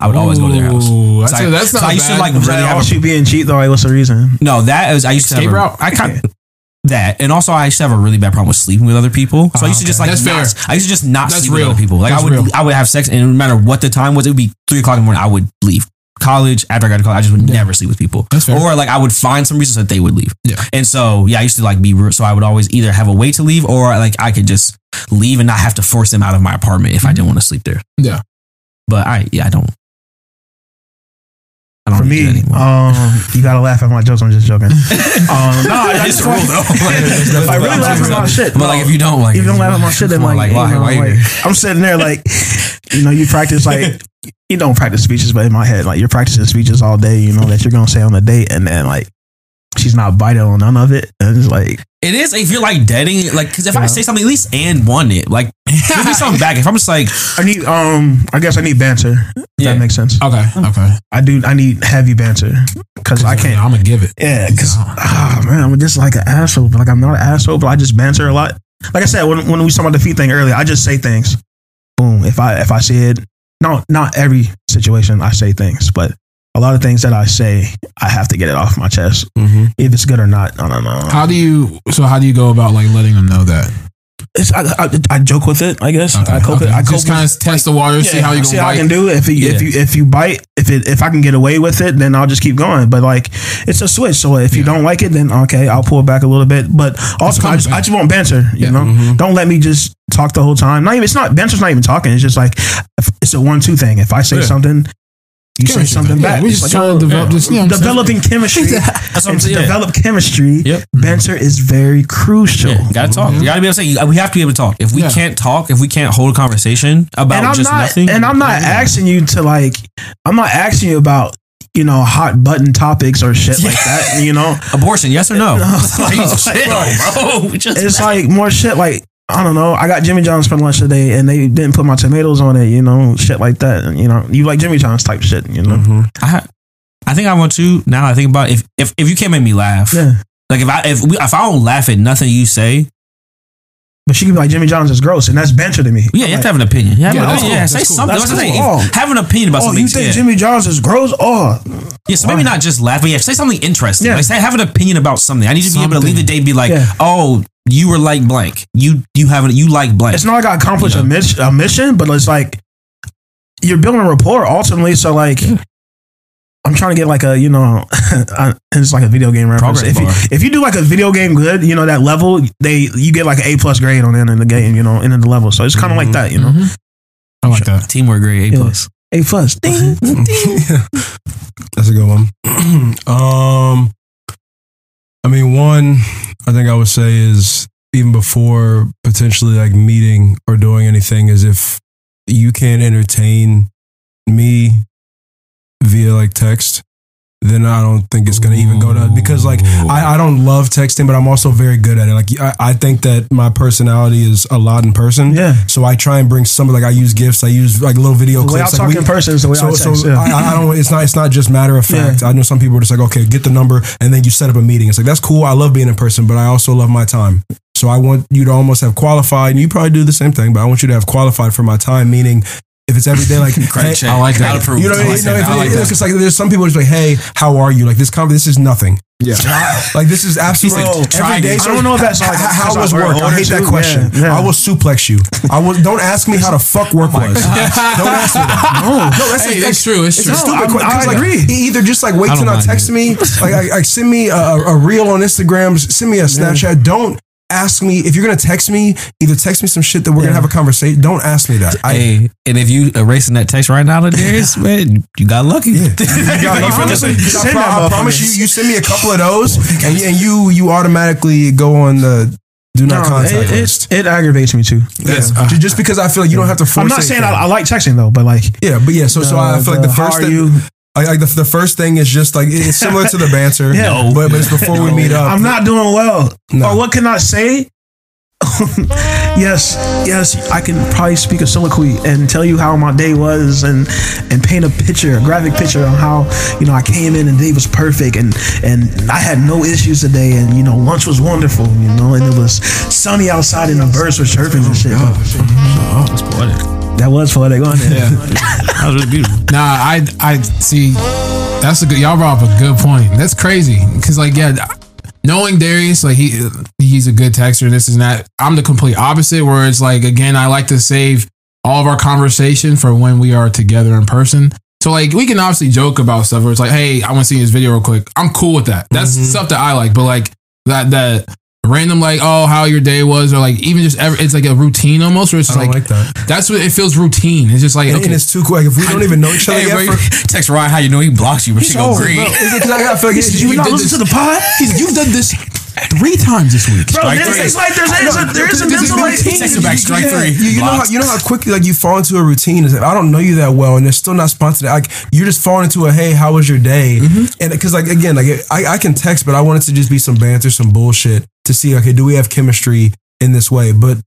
I would always go to their house. Ooh, that's, So I- that's so not I used to, bad. like, really have a- she being cheat though? Like, what's the reason? No, that is I used to Escape have a- route? I kind that, and also I used to have a really bad problem with sleeping with other people. So I used to just uh-huh. like That's not, fair. I used to just not That's sleep real. with other people. Like That's I would real. I would have sex, and no matter what the time was, it would be three o'clock in the morning. I would leave college after I got to college. I just would never sleep with people. That's fair. Or like I would find some reasons that they would leave. Yeah. And so yeah, I used to like be rude. So I would always either have a way to leave, or like I could just leave and not have to force them out of my apartment if I didn't want to sleep there. Yeah. But I yeah I don't. I don't For me, um, you gotta laugh at my jokes. I'm just joking. um, no, I, I just like, though. if I really laugh at my shit, But like if you don't like, if you don't laugh at my shit, then on, like, why, know, why like. I'm sitting there like, you know, you practice like, you don't practice speeches, but in my head, like you're practicing speeches all day, you know, that you're gonna say on the date, and then like, she's not biting on none of it, and it's like, It is if you're like deading, like because if I say something, at least and one it, like give me something back. If I'm just like, I need, um, I guess I need banter. If Yeah. that makes sense. Okay. Okay. I do. I need heavy banter because I can't. I'm gonna give it. Yeah, because ah man, I'm just like an asshole. But like I'm not an asshole, but I just banter a lot. Like I said, when when we saw about the feet thing earlier, I just say things. Boom. If I if I say it, no, not every situation I say things, but a lot of things that I say, I have to get it off my chest. Mm-hmm. If it's good or not, I don't know. How do you? So how do you go about like letting them know that? It's, I, I, I joke with it. I guess I cope. okay. It, I cope just kind of test the water, see how you see gonna how I can do it. If you, if you if you bite, if it if I can get away with it, then I'll just keep going. But like it's a switch. So if you don't like it, then okay, I'll pull it back a little bit. But also, I just, I just want banter. You Yeah. know, Mm-hmm. don't let me just talk the whole time. Not even it's not Bencher's not even talking. It's just like it's a one two thing. If I say Yeah. something, you say Chemistry. something Yeah, back. We're just like, trying to develop this. You know what developing chemistry. That's what I'm to saying. Develop chemistry, Yep. Bencher is very crucial. Yeah, gotta talk. You gotta be able to say. We have to be able to talk. If we Yeah. can't talk, if we can't hold a conversation about and I'm just not, nothing, and I'm not asking you to like, I'm not asking you about you know hot button topics or shit like that. You know, abortion, yes or no? No. Jesus, chill, bro. We just- it's like more shit like I don't know. I got Jimmy John's for lunch today, and they didn't put my tomatoes on it. You know, shit like that. You know, you like Jimmy John's type shit. You know, Mm-hmm. I, I think I want to. Now I think about if if if you can't make me laugh, yeah. like if I if we, if I don't laugh at nothing you say, But she could be like Jimmy John's is gross, and that's Bencher to me. yeah, you have to have an opinion. Yeah, Yeah, have an that's opinion. cool. yeah That's say cool. something. That's That's cool. If- Have an opinion about Oh, something. you think yeah. Jimmy John's is gross? Oh, Yeah, so maybe not just laugh, but yeah, say something interesting. Yeah. Like say have an opinion about something. I need to be able to leave the day and be like, Yeah. oh, you were like blank. You you haven't you like blank. it's not like I accomplished Yeah. a, mis- a mission, but it's like you're building a rapport ultimately. So like, I'm trying to get like a you know, I- it's like a video game reference. Progress If you, if you do like a video game good, you know that level, they you get like an A plus grade on the end of the game, you know, end of the level. So it's kind of like that, you know, Mhm. I like that. Teamwork grade A Yeah. plus. A plus. Ding. That's a good one. um, I mean, one, I think I would say is even before potentially like meeting or doing anything, is if you can't entertain me via like text, then I don't think it's gonna even go to because like I, I don't love texting, but I'm also very good at it. Like I, I think that my personality is a lot in person. Yeah. So I try and bring some like I use gifts, I use like little video The way I clips. talk like, in person way so, I so yeah. I, I don't. It's not. It's not just matter of fact. Yeah. I know some people are just like, okay, get the number, and then you set up a meeting. It's like that's cool. I love being in person, but I also love my time. So I want you to almost have qualified. And you probably do the same thing, but I want you to have qualified for my time. Meaning, if it's every day, like Credit hey, check. I like that. Gotta prove you know, what I mean? No, if I it- like it's just like there's some people just like, hey, how are you? Like this conversation, this is nothing. Yeah. Like this is absolutely Bro, every day. I don't know if that's h- like- h- how because was work work. I older hate that too. question. Yeah, yeah. I will suplex you. I will. Don't ask me how the fuck work oh was. Don't ask me that. No, no, that's Hey, a, it's true. It's it's true. a stupid I'm- question. I 'cause, like, agree. e- Either just like wait I till don't text me, like, like, like send me a, a reel on Instagram, send me a Snapchat. Don't ask me if you're gonna text me. Either text me some shit that we're gonna have a conversation. Don't ask me that. I, Hey, and if you erasing that text right now, to Darius, man, you got lucky. Yeah. You got- you Honestly, I, send pro- that I promise you, you send me a couple of those, and, and you you automatically go on the do not No, contact it, list. it, it aggravates me too. Yes. Ju- just because I feel like you don't have to force. I'm not saying I, I like texting though, but like, yeah, but yeah. So so I feel like the how first are thing, you? Like, like the, the first thing is just like it's similar to the banter. Yeah. but, but it's before we meet up. I'm not doing well. No. Or what can I say? yes, yes, I can probably speak a soliloquy and tell you how my day was and and paint a picture, a graphic picture on how you know I came in and day was perfect and and I had no issues today and you know lunch was wonderful, you know, and it was sunny outside and the birds were chirping and shit. That's poetic. That was poetic, wasn't it? Yeah. That was really beautiful. Nah, I I see. That's a good. Y'all brought up a good point. That's crazy because like yeah, knowing Darius, like he he's a good texter. This is not. I'm the complete opposite. Where it's like again, I like to save all of our conversation for when we are together in person. So like we can obviously joke about stuff where it's like, hey, I want to see this video real quick. I'm cool with that. That's mm-hmm. stuff that I like. But like that that random like oh how your day was or like even just ever it's like a routine almost where it's like, like that. that's what it feels routine. It's just like And, okay, and it's too quick. If we don't even know each other Hey, yet, bro, for, text Ryan how you know he blocks you, but she go green. is it 'cause I, I feel like Did you not listen to the pod? You've done this three times this week. Bro, Strike there's, three. it's like there's, there's a, there is a mental like. Text back, strike Yeah, three. You, you know how you know how quickly like you fall into a routine. Is like, I don't know you that well, and it's still not sponsored. Like you're just falling into a hey, how was your day? Mm-hmm. And because like again, like I, I can text, but I want it to just be some banter, some bullshit to see okay, do we have chemistry in this way? But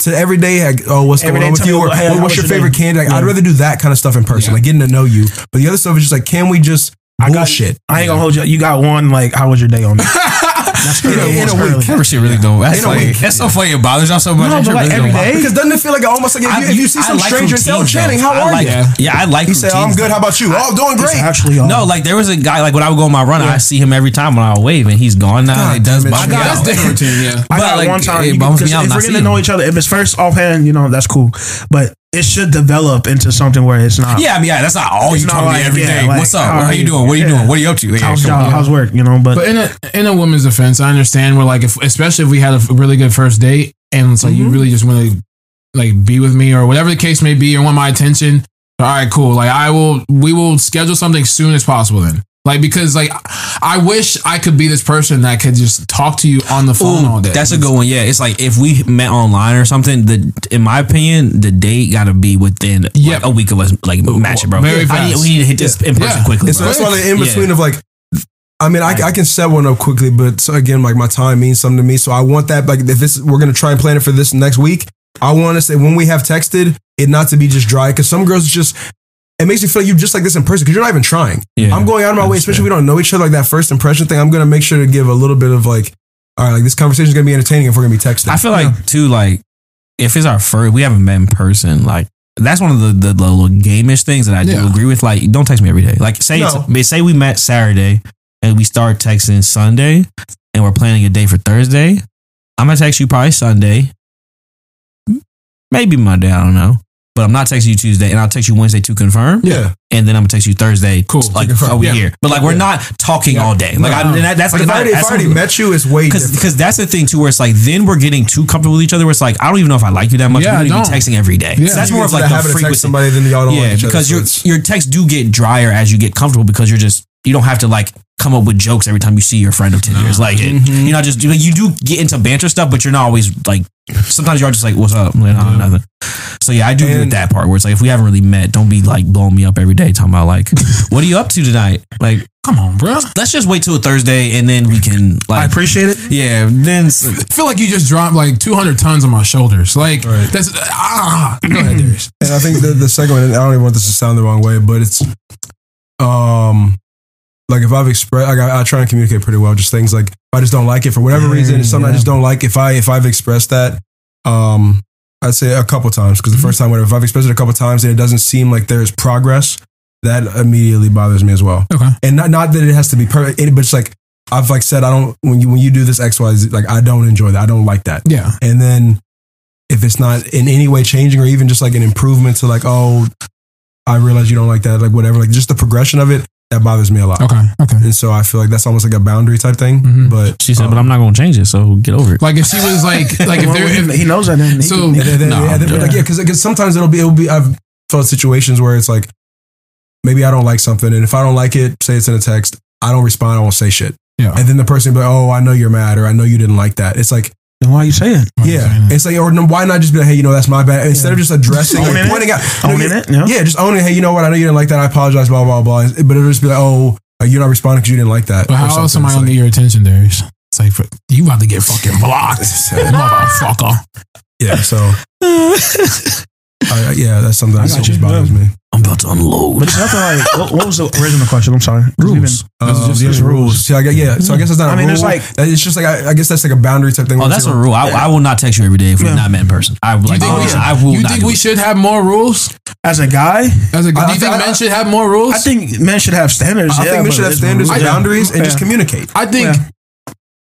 to every day, like, oh, what's Every going on with you? Or, how what's your favorite candy? Like, I'd rather do that kind of stuff in person, Yeah. like getting to know you. But the other stuff is just like, can we just I got bullshit? I ain't gonna hold you. You got one. Like, how was your day on that? That's In a- early. in a That's week. early. Camera shit really don't. That's In like week. that's so funny. It bothers y'all so much. No, That but shit like really every don't bother- day? Because doesn't it feel like almost like if, I- you, if you see some like stranger and say, "Oh, Channing, how I are like, you?" Yeah. Yeah, I like. You say, "Oh, "I'm good. How about you?" "Oh, doing great." actually. No, like there was a guy like when I would go on my run, I see him every time when I wave, and he's gone now. It does damn it, bother me Shane. That's out. different routine, yeah. I But, got like, one time. it you- bums me out If we're getting to know each other, if it's first offhand, you know that's cool. But it should develop into something where it's not. Yeah, I mean, yeah, that's not all It's you not talk to me like, every yeah, day. like, What's up? how How, are you you? doing? What are you Yeah. doing? What are you up to? Yeah, How's come job? on. How's work? You know, but, But in a in a woman's defense, I understand where like if especially if we had a really good first date and it's like you mm-hmm. really just want to like be with me or whatever the case may be or want my attention, all right, cool. Like I will, we will schedule something soon as possible. Then, like because like I wish I could be this person that could just talk to you on the phone all day. That's a good one. Yeah, it's like if we met online or something. The in my opinion, the date got to be within like, a week of us like matching, bro. Very I need, we need to hit this in person Yeah. quickly. And so bro. that's why the in Yeah. between of like, I mean, I, I can set one up quickly, but so again, like my time means something to me. So I want that, like, if this, we're going to try and plan it for this next week. I want to say when we have texted, it not to be just dry. Cause some girls just, it makes me feel like you're just like this in person because you're not even trying. Yeah. I'm going out of my way, especially if we don't know each other, like that first impression thing. I'm going to make sure to give a little bit of like, all right, like this conversation is going to be entertaining if we're going to be texting. I feel like too, like if it's our first, we haven't met in person, like. That's one of the, the, the little gameish things that I do Yeah. agree with. Like, don't text me every day. Like, say No. say we met Saturday and we start texting Sunday, and we're planning a day for Thursday. I'm gonna text you probably Sunday, maybe Monday. I don't know, but I'm not texting you Tuesday, and I'll text you Wednesday to confirm. yeah. and then I'm gonna text you Thursday. Cool. like are we Yeah. here? But like we're Yeah. not talking all day. Like I, No. that, that's Like if I already, if I already met you, it's way because because that's the thing too, where it's like then we're getting too comfortable with each other. Where it's like I don't even know if I like you that much. Yeah, we I don't even don't. texting every day. Yeah. So that's more of like the the habit of texting frequency. somebody, then y'all don't yeah, like other, because so your it's- your texts do get drier as you get comfortable because you're just you don't have to like come up with jokes every time you see your friend of ten years. Like Mm-hmm. you know, not just like, you do get into banter stuff, but you're not always like. Sometimes you're just like, "What's up?" I'm like, "Oh, nothing." So yeah, I do agree with And- that part. Where it's like, if we haven't really met, don't be like blowing me up every day talking about like, "What are you up to tonight?" Like, come on, bro. let's just wait till Thursday and then we can like. I appreciate it. yeah, then s- I feel like you just dropped like 200 tons on my shoulders. Like Right. that's ah. Go ahead, Darius. And I think the, the second one, and I don't even want this to sound the wrong way, but it's um like if I've expressed like I, I try and communicate pretty well, just things like if I just don't like it for whatever reason, it's something I just don't like. If I if I've expressed that, um I'd say a couple times because the first time whatever if I've expressed it a couple times and it doesn't seem like there's progress, that immediately bothers me as well. Okay. And not not that it has to be perfect, but it's like I've like said I don't when you when you do this X Y Z like I don't enjoy that. I don't like that. Yeah. And then if it's not in any way changing or even just like an improvement to like, oh, I realize you don't like that, like whatever, like just the progression of it, that bothers me a lot. Okay. Okay. And so I feel like that's almost like a boundary type thing. Mhm. But she said, um, "But I'm not gonna change it, so get over it." Like if she was like like if Well, he, if, he knows that. Then he So- can- and then, No, yeah, then, like, yeah, because sometimes it'll be it'll be I've felt situations where it's like maybe I don't like something, and if I don't like it, say it's in a text, I don't respond, I won't say shit, yeah. and then the person will be like, oh, I know you're mad, or I know you didn't like that. It's like then why you saying? it? Yeah, it's like, or why not just be like, hey, you know, that's my bad. Instead of just addressing, Owning like, it. pointing out, you know, Owning it, yeah. yeah, just owning, hey, you know what, I know you didn't like that. I apologize, blah blah blah. But it'll just be like, oh, you're not responding because you didn't like that. But or how else something. am I It's gonna get your attention, Darius? It's like you about to get fucking blocked, motherfucker. Yeah, so I, yeah, that's something that I got just you. bothers me. I'm about to unload. But it's nothing like. What, what was the original question? I'm sorry. Rules. been- Um, just- yeah, just rules. rules. See, I guess, yeah, so I guess it's not. I a mean, rule. it's like- it's just like I, I guess that's like a boundary type thing. Oh, that's it's a like, rule. I, I will not text you every day if we're Yeah. not met in person. I will You like. think, oh, we, yeah, should, I will you not think we it. should have more rules? As a guy, As a, guy, do you think I- men should have more rules? I think men should have standards. I yeah, think we but should have standards and boundaries and just communicate. I think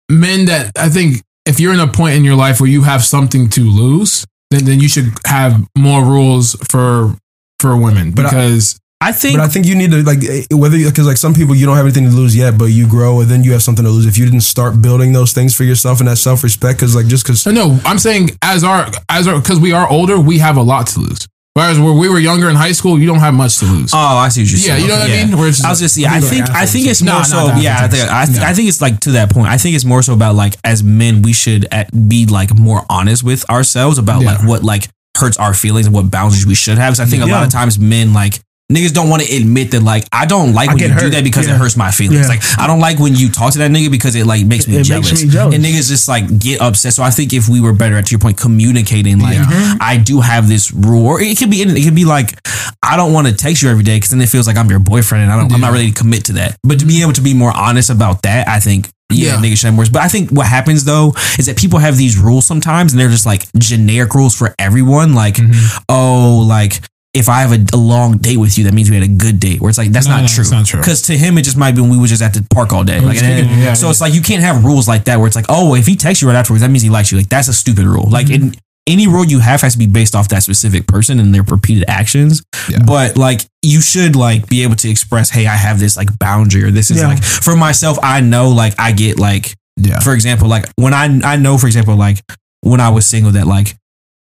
men that I think if you're in a point in your life where you have something to lose, then then you should have more rules for for women But I- because I think But I think you need to like eh, whether because like some people you don't have anything to lose yet, but you grow and then you have something to lose. If you didn't start building those things for yourself and that self respect, because like just because So no, I'm saying as our as our because we are older, we have a lot to lose. Whereas when we were younger in high school, you don't have much to lose. Oh, I see what you're Yeah, saying. you know what I mean? Where it's I was just yeah. I think I think it's more not so. the Yeah, I think. I, th- No. I think it's like to that point. I think it's more so about like as men, we should at, be like more honest with ourselves about like what like hurts our feelings and what boundaries we should have. So I think a lot of times men like. Niggas don't want to admit that, like, I don't like I when you do that because it hurts my feelings. Yeah. Like, I don't like when you talk to that nigga because it like makes me, It makes jealous. me jealous. And niggas just like get upset. So I think if we were better at to your point, communicating, like, Mm-hmm. I do have this rule, or it could be, it could be like, I don't want to text you every day because then it feels like I'm your boyfriend and I don't, I'm not ready to commit to that. But to be able to be more honest about that, I think. Yeah, Yeah. niggas should have more. But I think what happens though is that people have these rules sometimes, and they're just like generic rules for everyone. Like, Mm-hmm. oh, like if I have a, a long date with you, that means we had a good date. Where it's like that's No, not no, true. not true. Because to him, it just might be when we were just at the park all day. Like, Yeah, so yeah. it's like you can't have rules like that where it's like, oh, if he texts you right afterwards, that means he likes you. Like that's a stupid rule. Like Mm-hmm. in, any rule you have has to be based off that specific person and their repeated actions. Yeah. But like you should like be able to express, hey, I have this like boundary or this is like for myself. I know like I get like yeah, for example, like when I I know for example like when I was single that like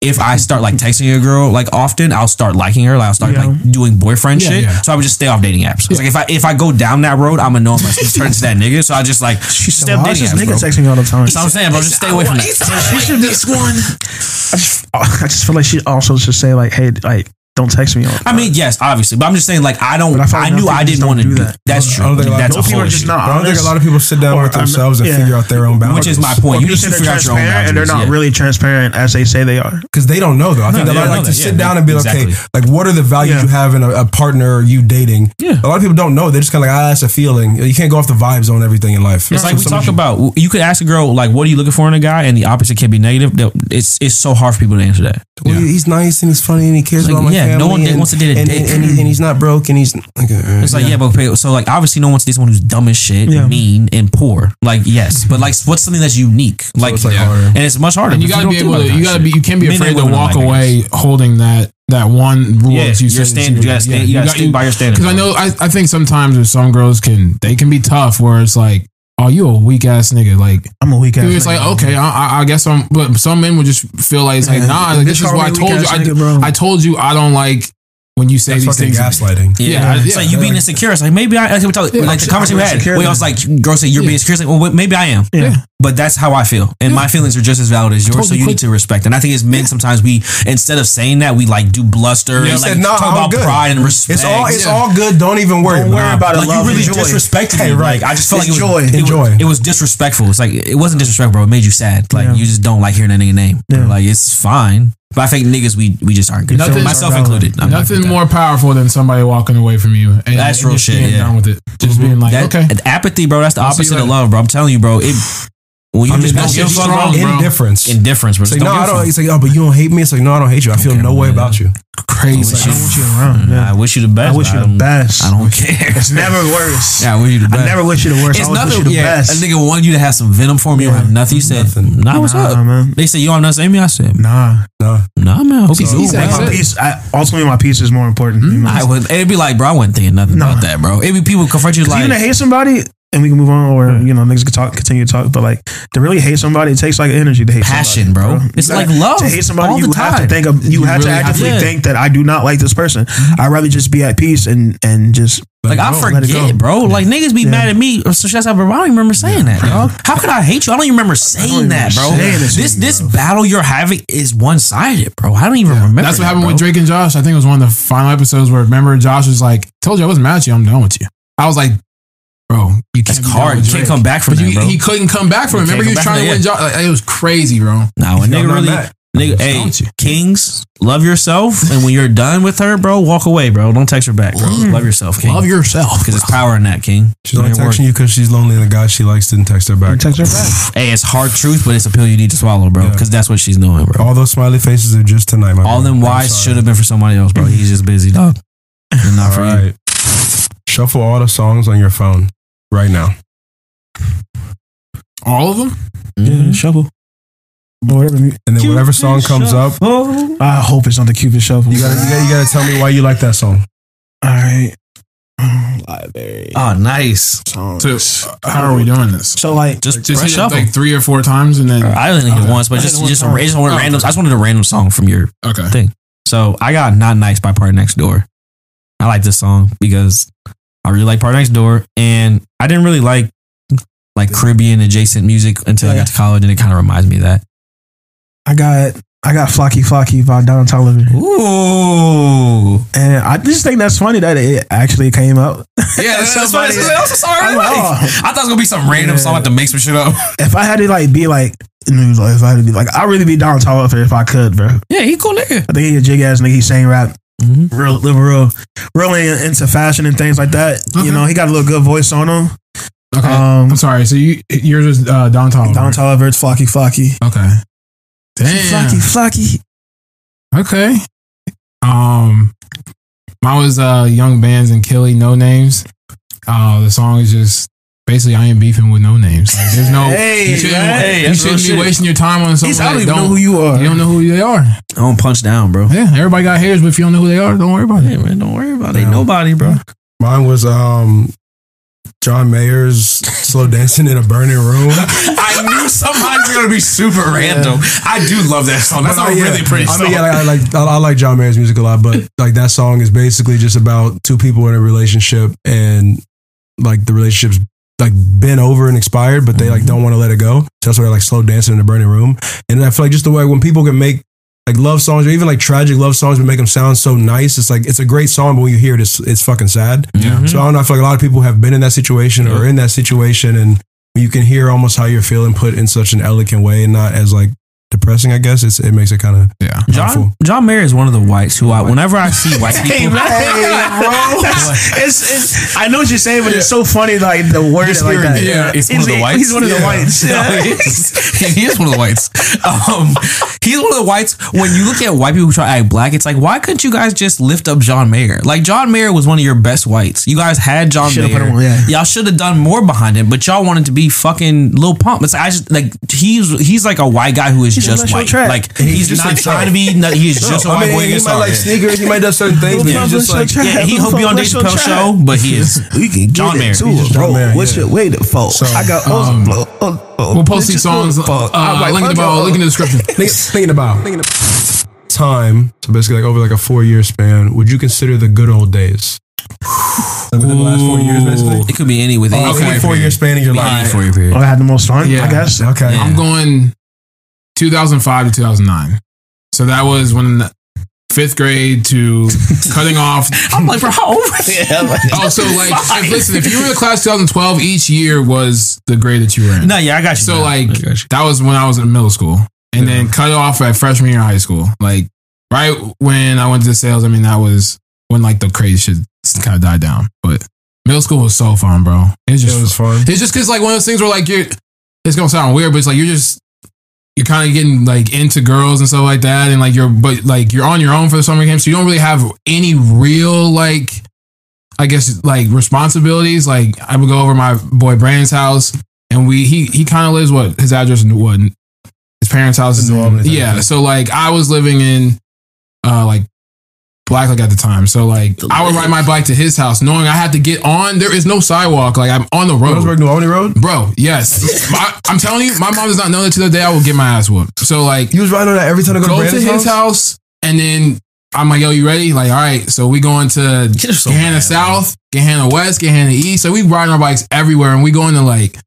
if I start like texting a girl like often, I'll start liking her. Like I'll start Yeah. like doing boyfriend Yeah, shit. yeah. So I would just stay off dating apps. It's Like if I if I go down that road, I'm gonna know I'm gonna turn into that nigga. So I just like stay off Why is dating apps, nigga bro. texting all the time? That's what I'm saying, bro. Just stay away from that. She should this one. I just, I just feel like she also should say like, hey, like, don't text me all the I mean, yes, obviously, but I'm just saying, like, I don't. But I I, knew I didn't want to don't do do that. that. That's I true. don't think a lot of That's a people whole just issue. not But I don't think a lot of people sit down Or with I'm themselves and yeah. figure out their own boundaries. Which is my point. You need to Either figure out your own transparent and they're not yeah. really transparent as they say they are. because they don't know though. I think No, a they lot don't like know to that. sit Yeah, down and be like, exactly. okay, like what are the values Yeah. you have in a, a partner or you dating? Yeah. a lot of people don't know. They're just kind of like, ah, that's a feeling. You can't go off the vibes on everything in life. It's like we some talk about. You could ask a girl like, "What are you looking for in a guy?" and the opposite can be negative. It's it's so hard for people to answer that. He's nice and he's funny and he cares about my yeah, family. no one and, wants to date a and, dick. and, and, he- and he's not broke and he's like, uh, It's like yeah, but okay, so like obviously no one wants to date someone who's dumb as shit, Yeah. mean, and poor. Like yes, but like what's something that's unique? Like, it's, like, yeah. harder. and it's much harder. And you gotta don't be able to. You gotta shit. be. You can't be Men afraid to walk alike, I away guess. holding that that one rule. Yeah, that you your said that standard, you gotta would- stay- you gotta stick by your standard, Because I know. I, I think sometimes with some girls can they can be tough. Where it's like, oh, you a weak ass nigga. Like I'm a weak ass. it's like okay, I, I- I guess I'm. But some men would just feel like it's like nah. Like, this is what I told you. I. I told you I don't like when you say that's these things. gaslighting. Yeah, it's yeah. like you being insecure. It's like maybe I like, we talk, like the conversation we had. insecure Where I was like, girls say you're being insecure. It's like, well, maybe I am. Yeah. But that's how I feel, and my feelings are just as valid as yours. Told So you you quick. need to respect. And I think as men, sometimes we instead of saying that, we like do bluster You and said, like "Nah, talk I'm about good." pride and respect. It's all it's Yeah. all good. Don't even worry. Don't worry about it. like you really enjoy. disrespected Hey, me. right. I just felt like it was, Enjoy. it was- Enjoy. It was disrespectful. It's like it wasn't disrespectful, bro. It made you sad. Like you just don't like hearing that nigga name. Like it's fine. But I think niggas, we we just aren't good. Nothing- myself included. I'm Nothing more powerful than somebody walking away from you. And, That's and real shit, yeah. Down with it, just mm-hmm. being like, that. okay, apathy, bro. That's the I'll opposite of love, bro. I'm telling you, bro. It when you I mean, just that's don't give a just fuck, wrong, bro. bro. Indifference. Indifference, bro. It's like, no, don't I give a don't. fuck. It's like, oh, but you don't hate me. It's like, no, I don't hate you. I feel Okay, no way about you. crazy. I don't want you around. I wish you the best. I wish you the don't- best. I don't care. It's never worse. Yeah, I wish you the best. I never wish you the worst. It's I always wish you the Yeah, best. a nigga wanted you to have some venom for him. You don't have nothing. You said, Nothing. "Nah, what's Nah, up?" man. They said, "You don't have nothing." say me?" I said, Nah. No, "Nah, man. I hope he's he cool, said man." My it. peace. I, ultimately, my peace is more important. You know? Mm-hmm. I would. It'd be like, bro, I wasn't thinking nothing No. about that, bro. It'd be people confront you like, you're gonna hate somebody, and we can move on, or you know, niggas can talk, continue to talk. But like to really hate somebody, it takes like energy to hate Passion, somebody, bro. It's You like gotta- love To hate somebody, all you the have to think of, you, You have to really have actively to. think that I do not like this person. Mm-hmm. I'd rather just be at peace and and just Like I go, let it forget, go. bro. Like niggas be Yeah. mad at me. Or so that's how, bro. I don't even remember saying that, dog. How could I hate you? I don't even remember saying even that, bro. saying This you, this bro. battle you're having is one sided, bro. I don't even remember. That's what that, happened bro. with Drake and Josh. I think it was one of the final episodes where remember Josh was like, "Told you I wasn't mad at you. I'm done with you." I was like, "Bro, you can't That's hard. with You can't come back from But that, you, bro. he couldn't come back from it. Remember, he was trying to win from Josh. Like, it was crazy, bro. Nah, when nigga really, mad. nigga, What's hey, wrong with you? kings, love yourself, and when you're done with her, bro, walk away, bro. Don't text her back, bro. Love yourself, king. Love yourself. because it's power in that, king. she's only It work. texting you because she's lonely and the guy she likes didn't text her back. text her back. Hey, it's hard truth, but it's a pill you need to swallow, bro. Yeah. Because that's what she's doing, bro. All those smiley faces are just tonight, my All bro. them I'm whys should have been for somebody else, bro. He's just busy, dog. And not All for you. Shuffle all the songs on your phone right now. All of them. Mhm. shuffle. Or whatever. And then whatever song comes up, I hope it's not the Cupid shuffle. you gotta, you gotta you gotta tell me why you like that song. All right. Library. Oh, nice. So, uh, how are we doing this? So like, Just, Just press hit it shuffle. like three or four times, and then I only hit it Okay. once, but I just hit just, a, just a Oh, random. okay. I just wanted a random song from your okay. thing. So I got "Not Nice" by Party Next Door. I like this song because I really like Party Next Door, and I didn't really like like Caribbean adjacent music until I got to college, and it kind of reminds me of that. I got I got Flocky Flocky by Don Toliver. Ooh, And I just think that's funny that it actually came out. yeah, that's, that's, funny. that's a song I like, oh. I thought it was gonna be some random Yeah. song. I to make some shit up. If I had to like be like, news, like if I had to be like, I'd really be Don Toliver if I could, bro. Yeah, he cool nigga. I think he a jig ass nigga. He sang rap, Mhm. real, real, real, really into fashion and things like that. Okay. You know, he got a little good voice on him. Okay. Um, I'm sorry. So you yours is uh, Don Toliver. Don Toliver, it's Flocky Flocky. Okay. Damn. Flocky Flocky. Okay. Um, mine was uh, Young Bands and Killy No Names. Uh, the song is just basically I ain't beefing with no names. Like there's no. Hey, you shouldn't. Hey, you shouldn't be shit. wasting your time on something He's, I don't even don't know who you are. You don't know who they are. I don't punch down, bro. Yeah, everybody got haters, but if you don't know who they are, don't worry about Hey it. man, don't worry about it. Ain't nobody, bro. Mine was um John Mayer's "Slow Dancing in a Burning Room." I knew somebody's gonna be super random. I do love that song. That's But, a yeah, really pretty I song. mean, yeah, I, I like I, I like John Mayer's music a lot, but like that song is basically just about two people in a relationship and like the relationship's like bent over and expired, but they like mm-hmm. don't want to let it go. So that's why they're like slow dancing in the burning room. And I feel like just the way when people can make like love songs or even like tragic love songs but make them sound so nice, it's like it's a great song, but when you hear it, it's it's fucking sad. Yeah. Mm-hmm. So I don't know. I feel like a lot of people have been in that situation or in that situation, and you can hear almost how you're feeling put in such an elegant way and not as like depressing. I guess it's, it makes it kind of Yeah. John John Mayer is one of the whites who I whenever I see white Hey, people. man, bro. it's, it's, I know what you're saying, but it's so funny, like the word Just like hearing that. it. Yeah, He's one of the whites. He's one of the Yeah. whites. No, he, is. he is one of the whites. Um, he's one of the whites. When you look at white people who try to act black, it's like, why couldn't you guys just lift up John Mayer? Like John Mayer was one of your best whites. You guys had John Should've Mayer. put him on, yeah. Y'all should have done more behind him, but y'all wanted to be fucking Lil Pump. It's like, I just like he's he's like a white guy who is He's just white. track. Like He's he's, just not like trying to be. no, He's just a I white mean, boy. he gets might like sneakers. He might do certain things, but he's just like Pump, Yeah, he Little hope be on Pump, Dave Chappelle show, but he is. John Mayer. He's bro. John Mayer, What's yeah. your way to fall? I got um, blow. We'll post these songs. wanna. Uh, I'm like, link the fuck bio, link in the description. Think- thinking about thinking about time. So basically, like over like a four year span, would you consider the good old days? Like within the last four years, basically. It could be any with oh, any Okay, four year span in your life. four year period. Oh, I had the most fun. Yeah. I guess. Okay. Yeah. I'm going 2005 to 2009. So that was when the fifth grade to cutting off. I'm like, bro, how old? Oh, so like, if, listen, if you were in the class 2012, each year was the grade that you were in. No, yeah, I got you. So now. like got you. that was when I was in middle school, and then cut off at freshman year of high school. Like right when I went to sales, I mean that was when like the crazy shit kind of died down. But middle school was so fun, bro. It's just It was fun. it's just because like one of those things where like you're. It's gonna sound weird, but it's like you're just you're kind of getting like into girls and stuff like that, and like you're but like you're on your own for the summer camp, so you don't really have any real like. I guess like responsibilities. Like I would go over my boy Brandon's house, and we he he kind of lives what his address what his parents' house is In New. Albany, Yeah, so like I was living in uh like Blacklick at the time, so like I would ride my bike to his house, knowing I had to get on. There is no sidewalk. Like I'm on the road. Reynoldsburg, New Albany Road. Bro, yes. My- I'm telling you, my mom does not know that to the day I will get my ass whooped. So like You was riding on that every time I go, go to to his house and then I'm like, yo, you ready? Like, all right. So we going to so Gahanna bad, South, Gahanna West, Gahanna East. So we riding our bikes everywhere and we going to like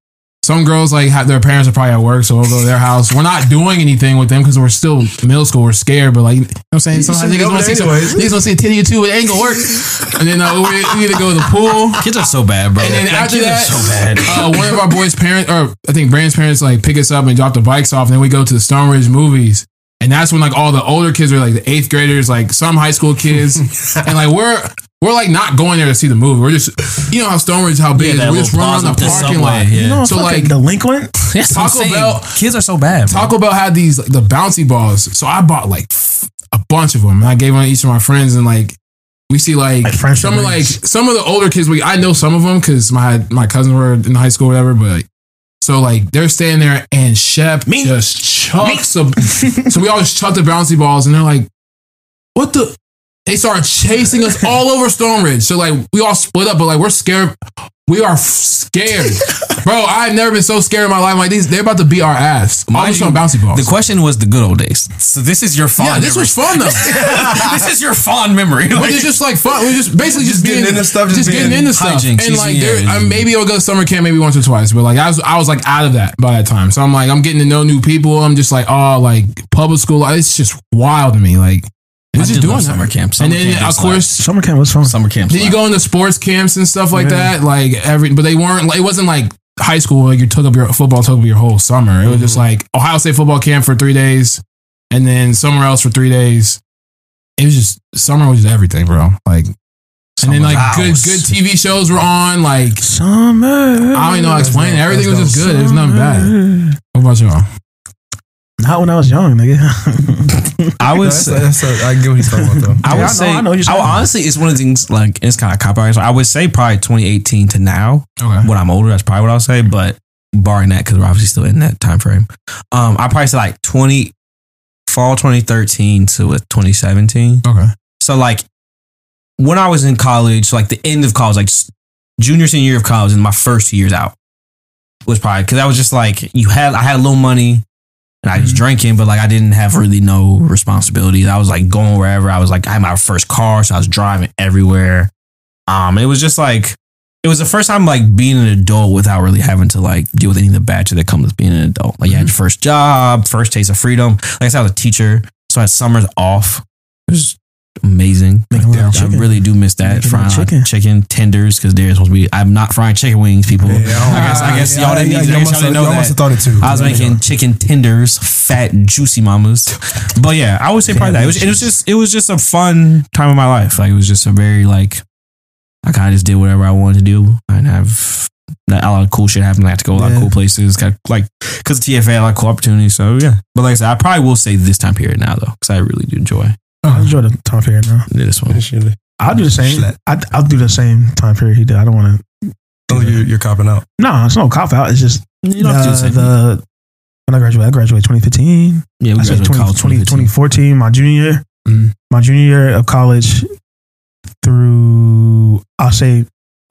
some girls like have their parents are probably at work, so we'll go to their house. We're not doing anything with them because we're still middle school. We're scared, but like you know what I'm saying. Sometimes should niggas want to see some, anyways. niggas want to see a titty or two. It ain't gonna work. And then uh, we, we either go to the pool Kids are so bad, bro. and then Like, after kids that, are so bad. uh, one of our boys' parents, or I think Brandon's parents, like pick us up and drop the bikes off. And then we go to the Stone Ridge movies. And that's when like all the older kids are like the eighth graders, like some high school kids. and like we're we're like not going there to see the movie. We're just you know how Stone Ridge how big Yeah, it is. that We're just little running around the plaza with the parking lot. yeah. You know, So, so like- like delinquent. That's what I'm Taco saying. Bell- Kids are so bad. Bro. Taco Bell had these like, the bouncy balls, so I bought like a bunch of them, and I gave them to each of my friends, and like we see like, Like some of like some of the older kids. We I know some of them because my my cousins were in high school, or whatever. But like, so like they're standing there, and Shep just chucks them. so we all just chuck the bouncy balls, and they're like, "What the." They started chasing us all over Stone Ridge. So like we all split up, but like we're scared. We are f- scared, bro. I've never been so scared in my life. Like these, they're about to beat our ass. All Mind just you, on bouncy balls. The question was the good old days. So this is your fond. yeah, this was fun though. this is your fond memory. But Like, it's just like fun. We're just basically just, Just getting being, into stuff, just, just getting being into stuff. hijinks, And like, yeah, there, yeah. I, maybe I'll go to summer camp maybe once or twice. But like, I was I was like out of that by that time. So I'm like, I'm getting to know new people. I'm just like, oh, like public school. It's just wild to me. Like, I it's just doing love that. summer camp. Summer and then camp of is course. Summer camp was fun. summer camp. Then you go into sports camps and stuff like that, like every, but they weren't. Like, it wasn't like high school where you took up your football, took up your whole summer. It was just Mm-hmm. like Ohio State football camp for three days, and then somewhere else for three days. It was just summer was just everything, bro. Like, and then like good good TV shows were on. Like, Summer. I don't even know how to explain it. Everything was just good. It was nothing bad. What about y'all? Not when I was young, nigga. I would That's, say. that's, I get what he's talking about though. I Yeah, I would know- say. I know you're I would- saying. honestly, it's one of the things. Like it's kind of copyright. So I would say probably 2018 to now. Okay. When I'm older, that's probably what I'll say. But barring that, because we're obviously still in that time frame, um, I probably say like 20 fall 2013 to uh, 2017. Okay. So like when I was in college, like the end of college, like junior senior year of college and my first two years out was probably because I was just like you had I had a little money and I was drinking, but like I didn't have really no responsibilities. I was like going wherever. I was like I had my first car, so I was driving everywhere. Um, it was just like it was the first time like being an adult without really having to like deal with any of the bad shit that comes with being an adult. Like you had your first job, first taste of freedom. Like I said, I was a teacher, so I had summers off. It was amazing. Really do miss that Making a lot frying chicken, chicken. chicken tenders because they're supposed to be. I'm not frying chicken wings, people. Yeah, I guess I guess y'all didn't yeah, need to, y'all I must y'all didn't have- know y'all that. must have thought it too. I was making go. chicken tenders, fat, juicy mamas. But yeah, I would say probably that. It was, it was just it was just a fun time of my life. Like it was just a very like I kind of just did whatever I wanted to do and have a lot of cool shit happen. I had to go a lot of cool places. Got like because TFA had a lot of cool opportunities. So yeah, but like I said, I probably will say this time period now though because I really do enjoy uh-huh. I enjoy the time period now. this one. I'll do the same. Schlatt. I, I'll do the same time period he did. I don't want to. Oh, you're, you're copping out. No, it's no cop out. It's just You don't have to do the uh, same. the when I graduated. I graduated 2015. yeah, we I graduated 20, college 20, 2015. 2014, my junior year. Mm. My junior year of college through, I'll say,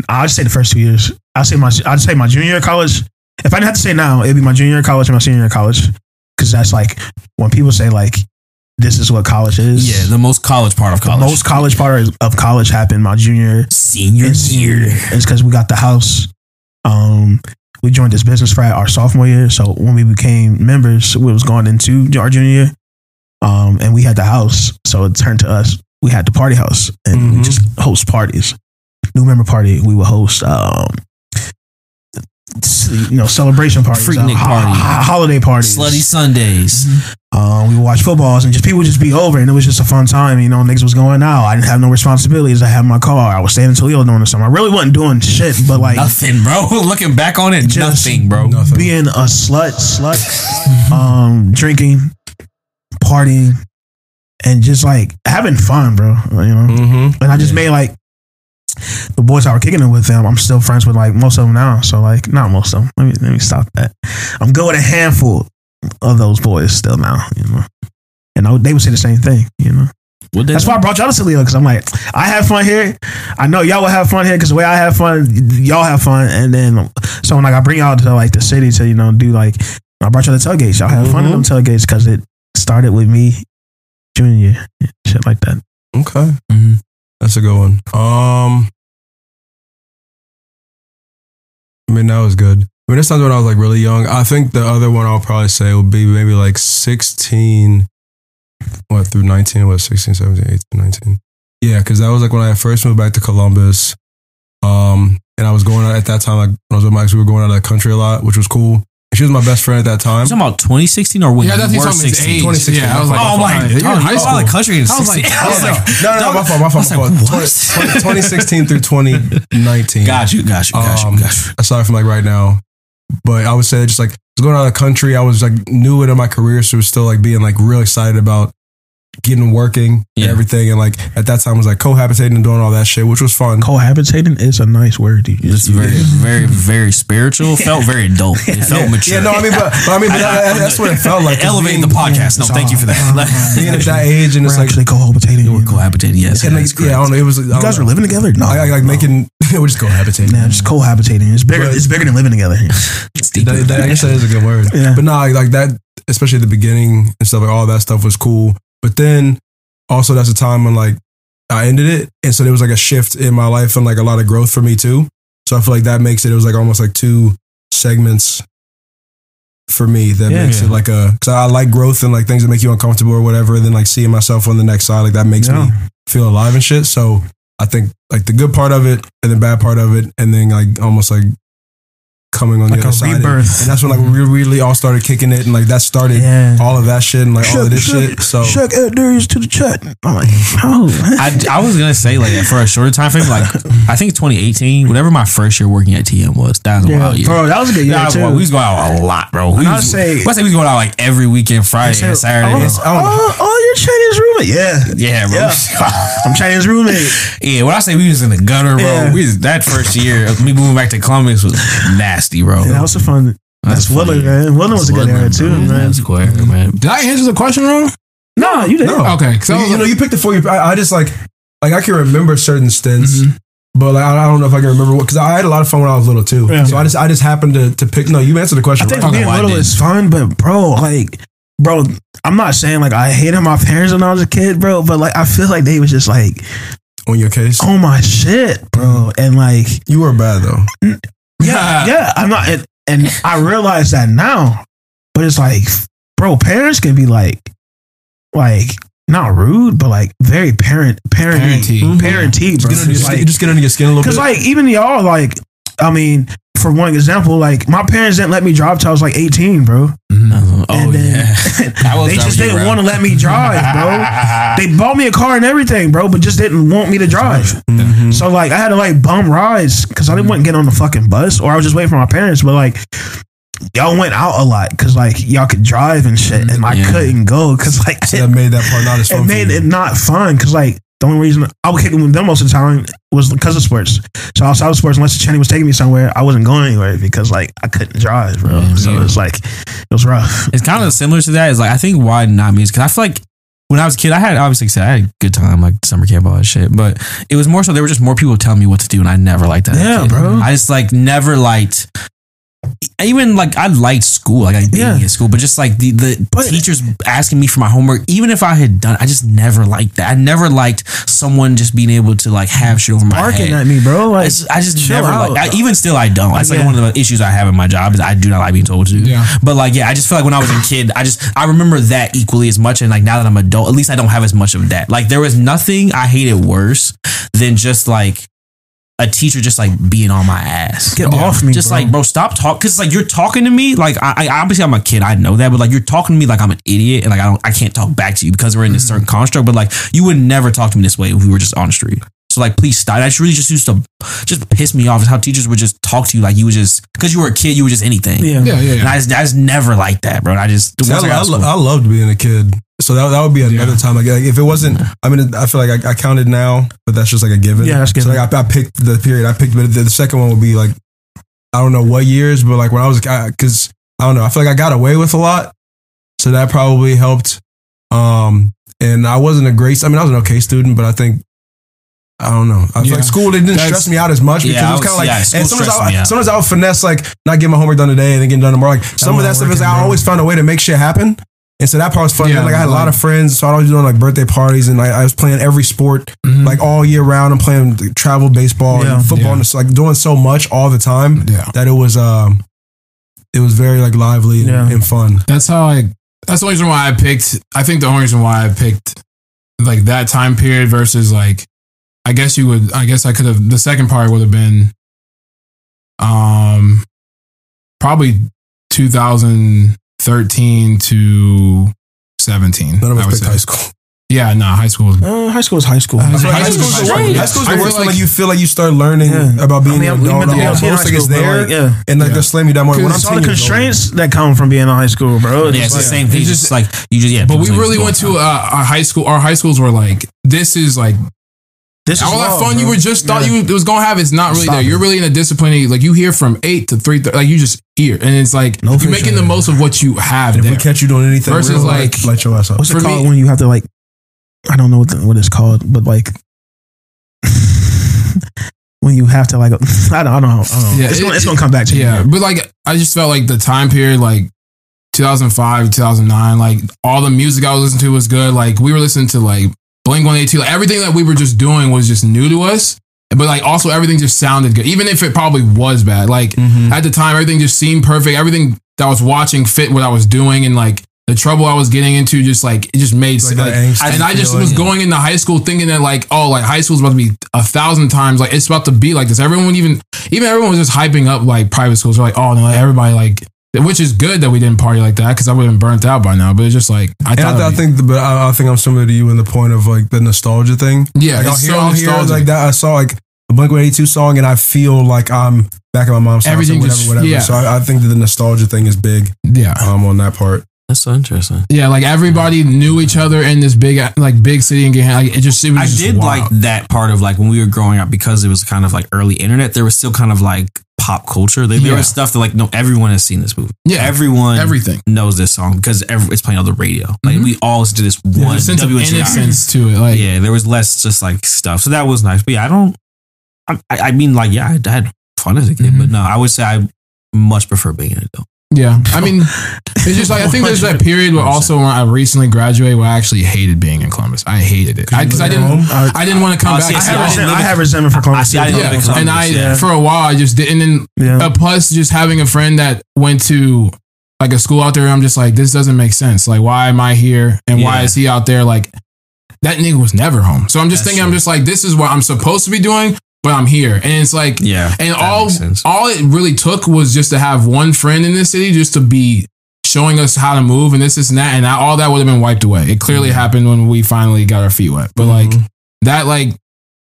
I'll just say the first two years. I'll say my, I'll say my junior year of college. If I didn't have to say now, it'd be my junior year of college and my senior year of college. Cause that's like, when people say like, this is what college is. Yeah, the most college part of the college. most college part of college happened my junior senior senior year. It's because we got the house. Um, we joined this business frat our sophomore year. So when we became members, we was going into our junior year. Um, and we had the house. So it turned to us. We had the party house and we Mhm. just host parties. New member party, we would host um you know, celebration parties, Freaknik uh, ho- party. ho- holiday parties, Slutty Sundays. um, we watch footballs and just people just be over and it was just a fun time. You know, niggas was going out. I didn't have no responsibilities. I had my car. I was staying in Toledo doing something. I really wasn't doing shit, but like Nothing, bro. Looking back on it, Just nothing, bro. Nothing. being a slut, slut, um, drinking, partying, and just like having fun, bro. You know, Mm-hmm. and I just made like the boys I were kicking it with them. I'm still friends with like most of them now. So like, not most of them. Let me let me stop that. I'm good with a handful of those boys still now. You know, and I, they would say the same thing. You know. What they That's why I brought y'all to Toledo because I'm like, I have fun here. I know y'all will have fun here because the way I have fun, y'all have fun. And then, so when like I bring y'all to like the city to you know do like, I brought y'all to tailgates. Y'all have fun in them tailgates because it started with me junior shit like that. Okay. Mhm. That's a good one. Um, I mean, that was good. I mean, this times when I was like really young. I think the other one I'll probably say would be maybe like 16, what, through 19, what, 16, 17, 18, 19. Yeah, because that was like when I first moved back to Columbus. Um, and I was going out at that time, like when I was with Mike, we were going out of the country a lot, which was cool. And she was my best friend at that time. You talking about 2016 or when Yeah, that's you were 16? 2016. Yeah, I was like, Oh, I'm you're in high school. the country in I was like, 16. I was like, no, no, no, my fault, my fault, I my fault. like, what? 2016 through 2019. got you, got you, got you, Um, got you. aside from like right now. But I would say just like I going out of the country. I was like new into my career, so was still like being like real excited about getting working Yeah. and everything. And like at that time was like cohabitating and doing all that shit, which was fun. Cohabitating is a nice word. dude. It's very, very, very spiritual. Felt very adult. It felt mature. Yeah, no, I mean, but, but I mean, but that, that- that's what it felt like. Elevating the podcast. No, thank you for that. Uh-huh. Like, Being at that age, and We're it's like, actually cohabitating. you were you know. cohabitating, yes. and like, yeah, I don't know. It was. You guys were living together? No, I, I like no. making. we're just cohabitating. Nah, just cohabitating. It's bigger. But- it's bigger than living together. It's deeper That, that, I guess that is a good word. Yeah. But no, like that, especially at the beginning and stuff, like all that stuff was cool. But then also that's a time when like I ended it. And so there was like a shift in my life and like a lot of growth for me too. So I feel like that makes it, it was like almost like two segments for me that Yeah. makes it like a, cause I like growth and like things that make you uncomfortable or whatever. And then like seeing myself on the next side, like that makes Yeah. me feel alive and shit. So I think like the good part of it and the bad part of it, and then like almost like coming on Like the a other side. And- rebirth. And that's when like we really all started kicking it, and like that started Yeah. all of that shit and like all of this shit. So Chuck Ed Darius to the chat. I'm like, oh, I, I was gonna say like for a shorter time frame, like I think 2018, whatever my first year working at TM was, that was a yeah, wild year. bro, that was a good year That too. wild. we was going out a lot, bro. We And was, say- I say we was going out like every weekend, Friday and Saturday. Oh, It's- I don't oh, oh, you're Chinese roommate. Yeah, yeah, bro. Yeah. I'm Chinese roommate. Yeah, when I say we was in the gutter, bro, Yeah. we was, that first year, me moving back to Columbus was nasty, bro. Yeah, that was a fun. That's, funny. Woodland, man. Woodland was a good Woodland, era too, man. That's square, mm-hmm. man. Did I answer the question wrong? No, you did. no, Okay, 'cause I you, was you know, you picked it for you. I, I just like like I can remember certain stints, mm-hmm. But like, I I don't know if I can remember what because I had a lot of fun when I was little too. Yeah. So I just I just happened to, to pick. No, you answered the question. I think right? being little is fun, but bro, like, bro, I'm not saying like I hated my parents when I was a kid, bro, but like I feel like they was just like on your case, Oh my shit, bro, and like you were bad though. Yeah, yeah, I'm not, and, and I realize that now, but it's like, bro, parents can be like, like not rude, but like very parent, parenty, Parenty. parenty, mm-hmm. bro. Just get, under your, skin- like- just get under your skin a little bit. Cause like even y'all like, I mean, for one example, like my parents didn't let me drive till I was like 18, bro. Oh And then- yeah, they just didn't want to let me drive, bro. they bought me a car and everything, bro, but just didn't want me to drive. Mhm. So like I had to like bum rides because I didn't want to get on the fucking bus or I was just waiting for my parents. But like y'all went out a lot because like y'all could drive and shit, and I Yeah. couldn't go because like So that made that part not as fun. it made it not fun because like the only reason I would kick it with them most of the time was because of sports. So outside of sports, unless Chenny was taking me somewhere, I wasn't going anywhere because like I couldn't drive, bro. Yeah, so it's like it was rough. It's kind of similar to that. Is like I think why not me is because I feel like when I was a kid, I had obviously said I had a good time, like summer camp, all that shit. But it was more so there were just more people telling me what to do, and I never liked that. Yeah, bro. I just like never liked. Even like I liked school, like I did Yeah. at school, but just like the the But- teachers asking me for my homework, even if I had done, I just never liked that. I never liked someone just being able to like have shit over my Barking head. at me, bro. I Like just, I just never out. like. I, even still, I don't. That's like one of the issues I have in my job is I do not like being told to. Yeah. But like, yeah, I just feel like when I was a kid, I just I remember that equally as much. And like now that I'm adult, at least I don't have as much of that. Like there was nothing I hated worse than just like a teacher just like being on my ass. Get off me, Just bro. like, bro, stop talking. Cause like you're talking to me. Like I, I obviously I'm a kid. I know that, but like you're talking to me like I'm an idiot and like I don't I can't talk back to you because we're in this certain mm. construct. But like you would never talk to me this way if we were just on the street. So like, please stop. That really just used to just piss me off. Is how teachers would just talk to you like you was just because you were a kid, you were just anything. yeah. Yeah, yeah, And. I just, I just never like that, bro. And I just See, I, I I, out I loved being a kid. So that, that would be another Yeah. time. Like, like, if it wasn't, I mean, I feel like I, I counted now, but that's just like a given. Yeah, that's So given. like I, I picked the period. I picked, but the, the second one would be like, I don't know what years, but like when I was, because I, don't know, I feel like I got away with a lot, so that probably helped. Um, and I wasn't a great. I mean, I was an okay student, but I think. I don't know. I feel Yeah. like school it didn't That's- stress me out as much because Yeah, it was kind of like. yeah, and sometimes I, sometimes I would finesse like not get my homework done today and then getting done tomorrow. Like some of that stuff is I always found a way to make shit happen. And so that part was fun. Yeah, like I had a lot of friends, so I was doing like birthday parties, and I, I was playing every sport Mhm. like all year round. I'm playing travel baseball Yeah. and football, Yeah. and it's like doing so much all the time that it was um, it was very like lively and, and fun. That's how I. That's the only reason why I picked. I think the only reason why I picked like that time period versus like, I guess you would. I guess I could have. The second part would have been, um, probably 2013 to 17. None of I us would picked say. high school. Yeah, no, high school. Was, Uh, high school is high school. I I feel feel like high high school is the high worst. school. High school's I the feel worst when like- like you feel like you start learning Yeah. about being I mean, an we adult. meant to and be all in the high school, but, there, like, yeah. and like Yeah. they're slamming you down more. When I'm It's all the 10 years old. constraints that come from being in high school, bro. yeah, it's the like- same thing. It's Just just- like you just yeah. but we really went to on. uh, our high school. Our high schools were like, this is like This is all that love, fun you were just thought Yeah. you was gonna have is not really Stop there. it. You're really in a discipline. Like you hear from eight to three, like you just hear, and it's like No you're making the most of what you have. And if we catch you doing anything Versus, real, like- like light your ass up. What's it called me- when you have to like? I don't know what the, what it's called, but like when you have to like, I don't, I don't know. I don't know. Yeah, it's, it- gonna, it's gonna come back to yeah, you. but like I just felt like the time period, like 2005, 2009, like all the music I was listening to was good. Like we were listening to like Blink 182, like everything that we were just doing was just new to us. But like also everything just sounded good, even if it probably was bad. Like Mhm. at the time, everything just seemed perfect. Everything that I was watching fit what I was doing, and like the trouble I was getting into, just like it just made Like sense. Like, and I just was going into high school thinking that like, oh, like high school's about to be a thousand times like it's about to be like this. Everyone even even everyone was just hyping up like private schools. They're like, oh no, like, everybody like which is good that we didn't party like that because I would have been burnt out by now. But it's just like I thought I, I think, the, but I, I think I'm similar to you in the point of like the nostalgia thing. yeah, Like I'll hear, so I'll hear like that. I saw like a Blink 182 song, and I feel like I'm back at my mom's house. Everything or whatever, just- whatever. yeah. So I, I think that the nostalgia thing is big yeah. um, on that part. That's so interesting. Yeah, like everybody knew each other in this big, like big city in Gahan. Like it just, it was I just did wild. like that part of like when we were growing up because it was kind of like early internet. There was still kind of like pop culture. There, there Yeah. was stuff that like no everyone has seen this movie. Yeah, everyone everything. knows this song because every, it's playing on the radio. Like Mhm. we all listen to this There's one a sense of innocence to it. Like yeah, there was less just like stuff. So that was nice. But yeah, I don't. I, I I mean, like, yeah, I had fun as a kid, but no, I would say I much prefer being an adult. Yeah, I mean, it's just like I think there's that period where also when I recently graduated where I actually hated being in Columbus. I hated it because I, didn't. I didn't want to come Oh, back. see, I see, have, I resent- I have resentment for Columbus. see, I didn't City. yeah, and I yeah. for a while I just didn't. and then Yeah. uh, plus just having a friend that went to like a school out there. I'm just like, this doesn't make sense. Like, why am I here and why is he out there? Like, that nigga was never home. So I'm just That's thinking, I'm just like, this is what I'm supposed to be doing, but I'm here, and it's like, Yeah, and all all it really took was just to have one friend in this city just to be showing us how to move and this, this and that, and that, all that would have been wiped away. It clearly happened when we finally got our feet wet. But like that, like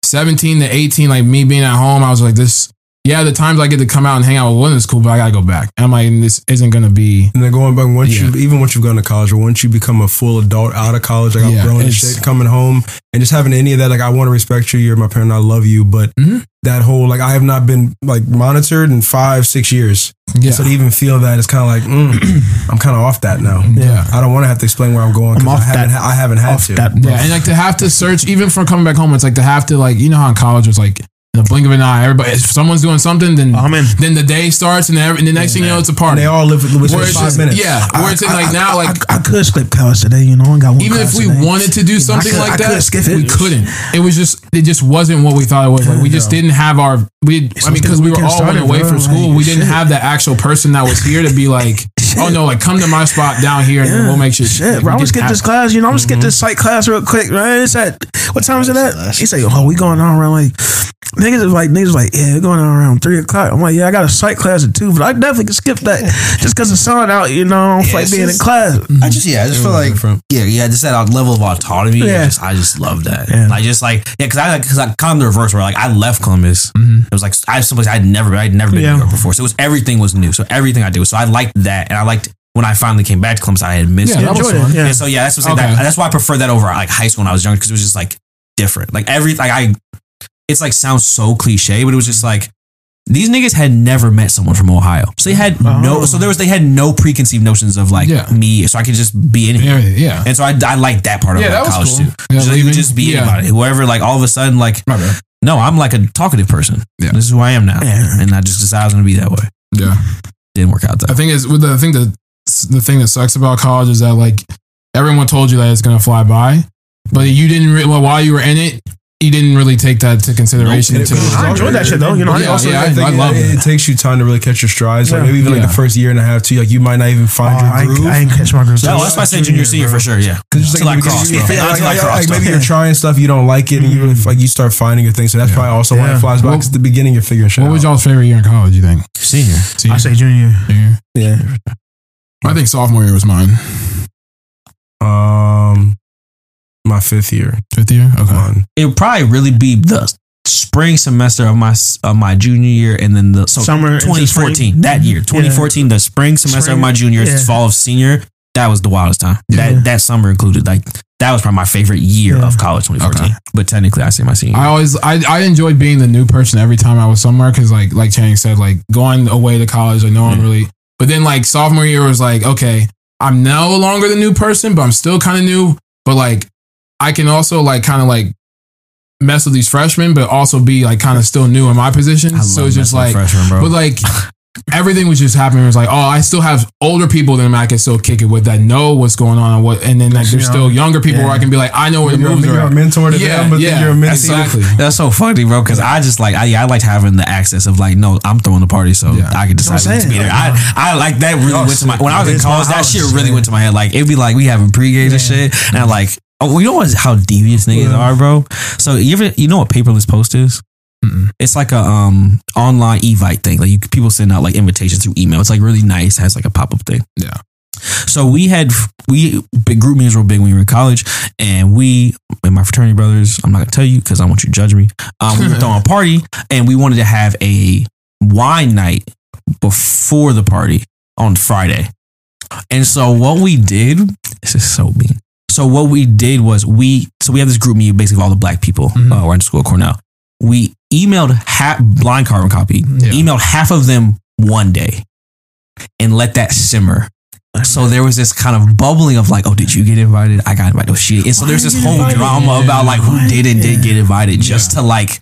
17 to 18, like me being at home, I was like, this. Yeah, the times I get to come out and hang out with women is cool, but I gotta go back. And I'm like, this isn't gonna be. And then going back once Yeah. you even once you've gone to college or once you become a full adult out of college, like Yeah, I've grown and shit, coming home and just having any of that, like I want to respect you, you're my parent, I love you, but Mhm. that whole like I have not been like monitored in five, six years. Yeah, So to even feel that, it's kind of like mm, I'm kind of off that now. Yeah. I don't want to have to explain where I'm going I'm because off I haven't, that- ha- I haven't had Off to. that, yeah, and like to have to search even for coming back home, it's like to have to like you know how in college was like in the blink of an eye, everybody if someone's doing something, then I'm in. then the day starts, and, every, and the next thing you know, it's a And party. they all live with within Where five just- minutes. Yeah, where it's in like now, like I, I could skip college today. You know, I got one. even if we today. wanted to do something could- like that, could skip it. we couldn't. It was just it just wasn't what we thought it was. Like we just didn't have our we. I mean, because we were all went away from school, we didn't have that actual person that was here to be like, oh no, like come to my spot down here and then we'll make sure. Shit, like, bro. I'm just get this class. You know, I'm just get this psych class real quick, right? It's at what time is it at? He say, "Oh, we going on around like niggas is like niggas like yeah, we're going on around three o'clock." I'm like, yeah, I got a psych class at two, but I definitely can skip that just because the sun out. You know, I like it's being in just- class. I just yeah, I just feel like yeah, yeah, just that level of autonomy. Yeah. Yeah. Just, I just love that. Yeah. Like just like yeah, because I because I kind of the reverse where like I left Columbus. Mm-hmm. It was like I someplace I'd never been. I'd never been Yeah. to New York before, so it was everything was new. So everything I did was so I liked that, and I liked when I finally came back to Columbus. I had missed Yeah, it. that was it, fun. yeah. And so yeah, that's what I'm saying. Okay. That, that's why I prefer that over like high school when I was younger because it was just like different. Like every like I, it's like sounds so cliche, but it was just like these niggas had never met someone from Ohio, so they had no. Oh. So there was they had no preconceived notions of like Yeah. me, so I could just be in here. Yeah, yeah. And so I, I like that part of Yeah, like, that was college cool. too. Yeah, just, leaving- just be yeah. anybody. Whoever, like all of a sudden, like, My bad. no, I'm like a talkative person. Yeah. This is who I am now. Yeah. And I just decided I was going to be that way. Yeah. Didn't work out that I think it's with the I think the the thing that sucks about college is that like everyone told you that it's gonna fly by, but you didn't. Re- well, while you were in it, you didn't really take that to consideration. And it- until- I enjoyed that shit though. You know, Yeah, I also yeah, I think I love it, that. it takes you time to really catch your strides. Like maybe even like the first year and a half, too. Like you might not even Oh, find I, your ain't, groove. I ain't catch my groove. No, that's why I say junior, senior for sure. Yeah. Cause it's Till like, crossed. you- Yeah. yeah, Until I like, crossed. like maybe you're trying stuff you don't like it, and you really like you start finding your thing. So that's probably also why it flies by. What- 'cause at the beginning you're figuring shit What was y'all's favorite year in college? You think? Senior. Senior? I say junior. Senior? Yeah. I think sophomore year was mine. Um, my fifth year. Fifth year. Okay. Mine. It would probably really be the spring semester of my of my junior year and then the so Summer 2014 that year 2014 the spring semester Spring, of my junior yeah. fall of senior that was the wildest time Yeah. that that summer included like that was probably my favorite year Yeah. of college 2014 Okay. but technically I say my senior I always I, I enjoyed being the new person every time I was somewhere because like like Channing said like going away to college like no one mm. really but then like sophomore year was like okay I'm no longer the new person but I'm still kind of new but like I can also like kind of like mess with these freshmen but also be like kind of still new in my position I so love it's just like freshmen, bro but like everything was just happening. It was like, oh, I still have older people than I can still kick it with that know what's going on and what, and then like there's Yeah. still younger people where I can be like, I know where the You're, moves you're are. a mentor to Yeah, them, but yeah, then you're a mentor. exactly. That's so funny, bro. Because I just like I, yeah, I liked having the access of like, no, I'm throwing the party, so Yeah. I can decide That's what to be saying. there. I, I like that really Y'all went to my when I was in college. That shit really went to my head. Like it'd be like we having pre-games and shit, and I'm like, oh, you know what? How devious niggas are, bro. So you ever you know what paperless post is? Mm-mm. It's like a um online evite thing. Like you people send out like invitations through email. It's like really nice. Has like a pop up thing. Yeah. So we had we big group meetings were big when we were in college, and we and my fraternity brothers. I'm not gonna tell you because I want you to judge me. Um, we were throwing a party, and we wanted to have a wine night before the party on Friday. And so what we did, this is so mean. So what we did was we so we have this group meeting basically of all the black people Mhm. uh, we're in school at Cornell. We emailed half blind carbon copy, Yeah. emailed half of them one day, and let that simmer. So there was this kind of bubbling of like, oh, did you get invited? I got invited. Oh shit! And so there's this whole invited? drama about like who did and did Yeah. get invited, just to like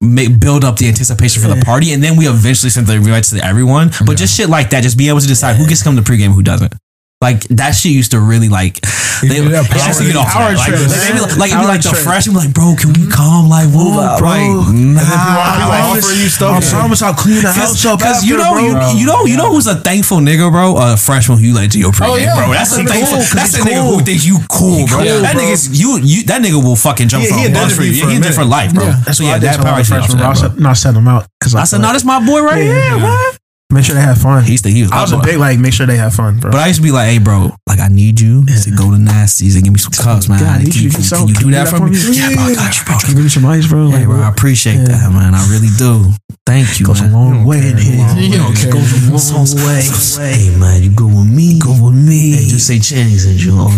make, build up the anticipation for the party, and then we eventually send the invites to everyone. But just shit like that, just being able to decide who gets to come to pregame, who doesn't. Like that shit used to really like they, do that it used to power- get off power like, trip, like, they'd be like, like, it'd be like the trip. freshman like bro can we come like move out bro. like And then people nah offering you stuff. I promise I'll clean the house up. because you know bro. you, you know you know who's a thankful nigga bro a freshman who you like to your pregame oh, yeah. bro that's a That's thankful cool, 'cause that's a he's nigga cool. who thinks you cool bro cool, that bro. nigga's you you that nigga will fucking jump He- from he a bus indebted for me you for a he did minute. for life bro Yeah. That's so why yeah I did that tell power my shit off freshmen, that, bro. I bro. said, no, I set them out because I said no that's my boy right Yeah, here man Make sure they have fun. he used to he was I was a big like make sure they have fun, bro. But I used to be like, hey, bro, like I need you to go to Nasties and give me some cups, man. God, I Can need you, you can, get can you do can that do for that me? for me? Yeah, bro, I got you, bro. Can you give me some ice, bro? Hey, Like, bro, I appreciate that, man. I really do. Thank you, goes a long way in here. You don't care. Goes a long way. Hey, man, you go with me. Go with me. Hey, just say Channing sent you. Oh,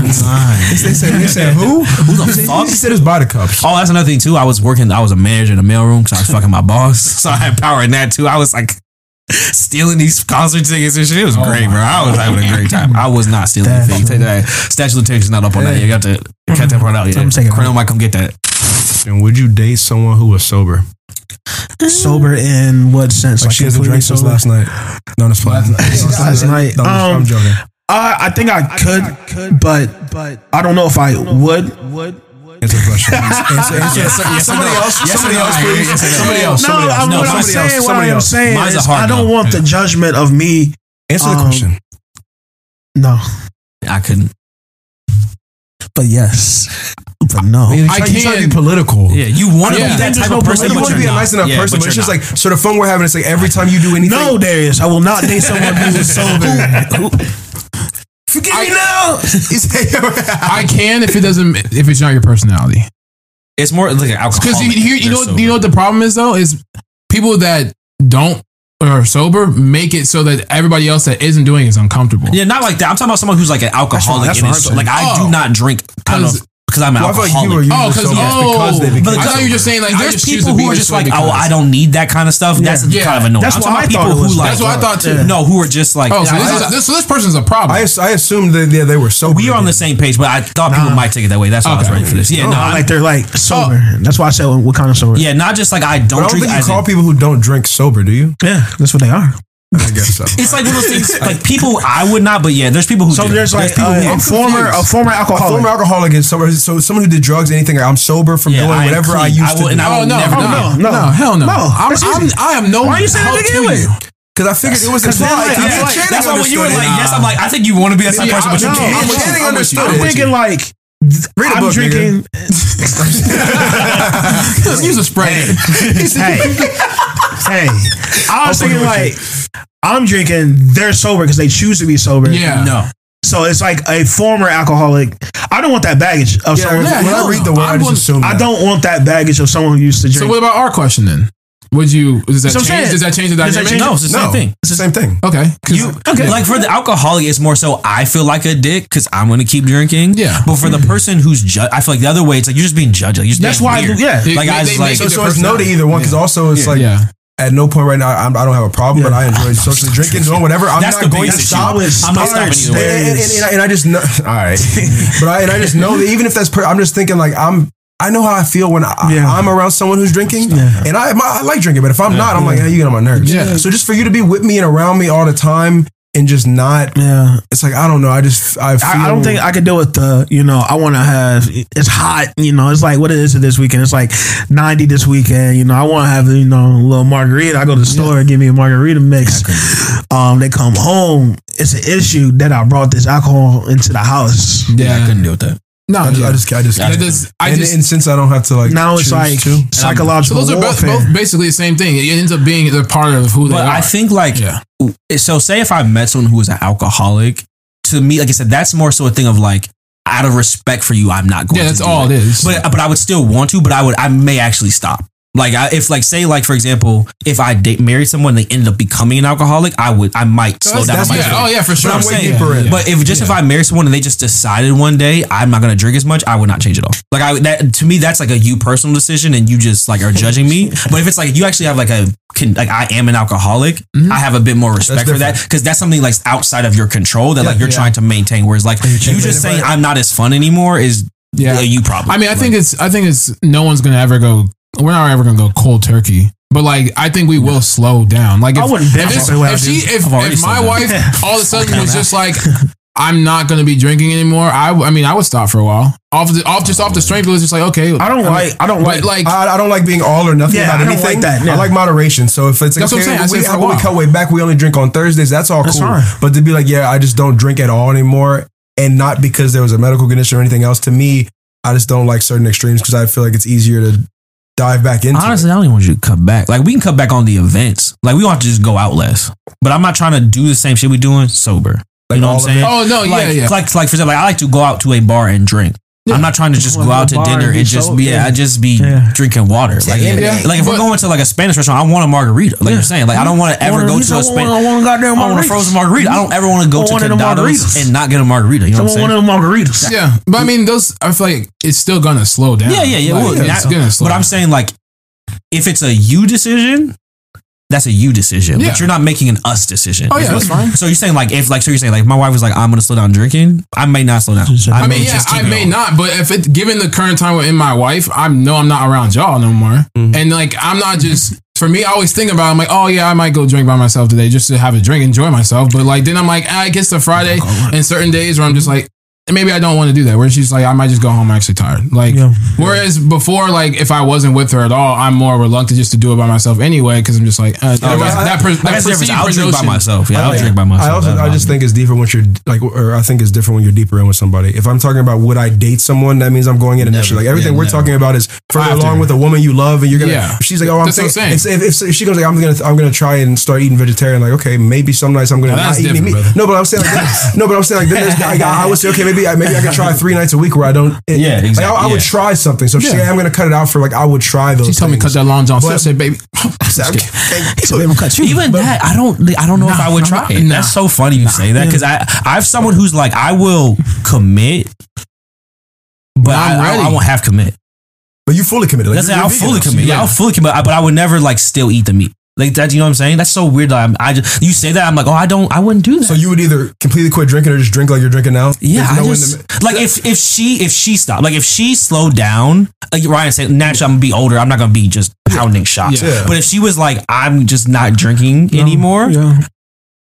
They said, they said who? Who the fuck? He said his body cups. Oh, that's another thing too. I was working. I was a manager in the mailroom because I was fucking my boss, so I had power in that too. I was like stealing these concert tickets and shit. It was great, bro. I was having a great time. I was not stealing That's anything. Take that. Statute of limitations not up on that. You got to cut that part out. Yeah, I'm taking it Cornell might come get that. And would you date someone who was sober? Sober in what sense? Like, she hasn't drank since last night. No, that's fine. Last night. No, I'm Um, joking. I, I think I could, but but I don't know if I would. Would. Answer the question. Answer, answer. yes, somebody no. else. Yes, somebody no. else, please. Yes, no. Somebody else. No, Somebody else. I'm, No, what I'm somebody saying, else. what I'm saying is, I don't no. want the judgment of me. Answer the Um, question. No, I couldn't. but yes, but no. Man, you I try, you try to can- be political. Yeah, you want to Yeah. be that There's type no of person, you but want to you're be a nice enough Yeah, person, but but it's just not. like so the fun we're having is like every time you do anything. No, Darius, I will not date someone who is sober. Forgive me now. I can if it doesn't if it's not your personality. it's more like an alcohol. Because you, you, you know you know what the problem is though is people that don't or are sober make it so that everybody else that isn't doing it is uncomfortable. Yeah, not like that. I'm talking about someone who's like an alcoholic. that's in what his- I'm like I Oh. do not drink. I don't know 'Cause- because I'm an Well, I like alcoholic. you were oh, oh, because sober oh, because they became I thought you were just saying like There's just people who are just like, oh, I don't need that kind of stuff. That's Yeah. kind of annoying. That's I'm what talking I about thought people was who like. like. That's what I thought too. No, who are just like. Oh, so I- this is this, so this person's a problem. I, ass- I assumed that yeah, they were sober. we are on the same page, but I thought people Nah. might take it that way. That's why I was Okay. ready for this. Yeah, no, No, like they're like oh. sober. That's why I said what kind of sober. yeah, not just like I don't I don't drink. think you call people who don't drink sober, do you? yeah, that's what they are. I guess so. It's like one of those things. Like people, I would not, but yeah, there's people who. So do. there's like people uh, who- a former a former A alcoholic. former alcoholic is someone, so someone who did drugs, anything. I'm sober from Yeah, doing I am whatever I used I to will- do. and I will Oh no, never no, no, no, No. hell no. No, I'm, that's I'm. I am no. Why are you saying help that to to begin you. with? Because I figured it was Because then, implied. like, Even like- That's why when you were like, it. yes, I'm like, I think you want to be that type of person, but you can't. I'm with you. Channing I'm with you. understood I'm it. thinking like Read a I'm book, drinking. Use a spray. hey, hey. I was thinking like I'm drinking. They're sober because they choose to be sober. Yeah. No, So it's like a former alcoholic. I don't want that baggage of Yeah, someone. when Yeah, I read the no. word, I I'm just going- assume I that. don't want that baggage of someone who used to drink. So what about our question then? Would you does that So change? saying- Does that change the does that dynamic? change- no, it's the same thing. it's the same thing. Okay. 'Cause- You okay. like for the alcoholic, it's more so I feel like a dick because I'm going to keep drinking. Yeah. But for the person who's ju- I feel like the other way, it's like you're just being judged. Like, you're just That's being why I weird. do- yeah. They- Like they- I was like, So, so it's no to either one because also it's like yeah. at no point right now I'm, I don't have a problem, but I enjoy socially drinking, doing whatever. I'm That's not the going biggest to issue. stop. I'm not stopping starts either. And, and, and, and I, and I just know, all right, but I and I just know that even if that's, per, I'm just thinking like I'm. I know how I feel when I, Yeah. I'm around someone who's drinking, Yeah. and I, I like drinking. But if I'm not, I'm like, hey, you get on my nerves. Yeah. So just for you to be with me and around me all the time and just not, yeah. it's like I don't know. I just I feel. I, I don't think I could deal with the, you know, I want to have, it's hot, you know, it's like, what is it this weekend? It's like 90 this weekend, you know, I want to have, you know, a little margarita. I go to the store and give me a margarita mix. Um, they come home. It's an issue that I brought this alcohol into the house. Yeah. I couldn't deal with that. No, I just, yeah. I just, I just, That does- I and, just- and since I don't have to like Now it's like to, So psychological those are both, both basically the same thing. It ends up being they're part of who they are. But are. I think like Yeah. so say if I met someone who was an alcoholic, to me, like I said, that's more so a thing of like out of respect for you, I'm not going. Yeah, to that's do all it is. But but I would still want to. But I would I may actually stop. Like I, if like say like for example, if I date married someone, and they ended up becoming an alcoholic, I would I might slow down. that's- my yeah, drink. oh yeah, for sure. But I'm way saying, deeper in. but if just if I marry someone and they just decided one day I'm not gonna drink as much, I would not change it all. Like I that to me that's like a you personal decision and you just like are judging me. But if it's like you actually have like a can, like I am an alcoholic, Mm-hmm. I have a bit more respect for that because that's something like outside of your control that like you're yeah. trying to maintain. Whereas like you just saying I'm not as fun anymore is Yeah. a you problem. I mean, I think it's I think it's no one's gonna ever go we're not ever gonna go cold turkey. But like, I think we will slow down. Like, if, I wouldn't if, dance it's- the way I if she, if, if my wife down. all of a sudden was just like, I'm not gonna be drinking anymore. I, I mean, I would stop for a while. Off, the, off just off the strength, it was just like, okay. I don't like. I don't like. like, I, I don't like being all or nothing Yeah, about I don't anything. like that, yeah. I like moderation. So if it's like, That's what I'm okay, saying. I we, said for a how about we cut way back, we only drink on Thursdays. That's all That's cool. fine. But to be like, yeah, I just don't drink at all anymore, and not because there was a medical condition or anything else. To me, I just don't like certain extremes because I feel like it's easier to dive back into. Honestly, I don't even want you to cut back. Like we can cut back on the events. Like we don't have to just go out less. But I'm not trying to do the same shit we doing sober. Like you know what I'm saying? oh no, like, yeah, yeah. like, like for example, like I like to go out to a bar and drink. I'm not trying to just Well, go out to dinner and and just sober, be, yeah, yeah. I just be Yeah. drinking water. Like, Yeah. like if we're going to like a Spanish restaurant, I want a margarita. Like you're saying, like I don't want to ever go to a Spanish. I want a goddamn I want a frozen margarita. I don't ever want to go to want them Candados and not get a margarita. You know I what I'm want saying? one of the margaritas. yeah, but I mean, those. I feel like it's still gonna slow down. Yeah, yeah, yeah. Like, well, it's that- gonna slow. but I'm saying like, if it's a you decision, that's a you decision. Yeah. But you're not making an us decision. Oh, yeah, that's fine. So you're saying like if like so you're saying like my wife was like I'm gonna slow down drinking. I may not slow down. I may mean, yeah, just keep I may on. not, but if it given the current time within my wife, I know I'm not around y'all no more, Mm-hmm. and like I'm not just. For me, I always think about. it, I'm like, oh yeah, I might go drink by myself today just to have a drink, enjoy myself. But like then I'm like, ah, it gets to Friday and certain days where I'm just like, maybe I don't want to do that. Where she's like, I might just go home. I'm actually tired. Like, Yeah. whereas before, like if I wasn't with her at all, I'm more reluctant just to do it by myself anyway because I'm just like, uh, that, Okay. that, per, I that guess perceived I'll drink by myself. Yeah, I'll Yeah. drink by myself. I also I just think it's different once you're like, or I think it's different when you're deeper in with somebody. If I'm talking about would I date someone, that means I'm going in initially. Like everything Yeah, we're never. talking about is further After. along with a woman you love, and you're gonna. Yeah. She's like, oh, I'm saying. I'm saying. If, if, if she goes like, I'm gonna, I'm gonna try and start eating vegetarian. Like, okay, maybe some nights I'm gonna Now, not that's eat meat. No, but I'm saying like, that- no, but I'm saying like, then there's, like, I would say, okay, maybe, I maybe I could try three nights a week where I don't. Yeah, Like, exactly, I, I would yeah. try something. So if Yeah. like, I'm gonna cut it out for like, I would try those. She told me cut things. that long john. So I said, baby, He said, "Baby, cut you." Even that, I don't. I don't know if I would try not- it. nah. That's so funny you say that because I, I have someone who's like, I will commit, but I'm I, I, I won't have commit. But you fully committed. Like, That's it. you're I'll fully now, commit. you- Yeah, I'll fully commit, but I would never like still eat the meat. Like that, you know what I'm saying? That's so weird. That I'm, I just you say that I'm like, oh, I don't, I wouldn't do that. So you would either completely quit drinking or just drink like you're drinking now. Yeah, There's I no just the- like if if she if she stopped, like if she slowed down, uh, like Ryan said, naturally I'm gonna be older. I'm not gonna be just pounding shots. Yeah. But if she was like, I'm just not drinking anymore, Yeah.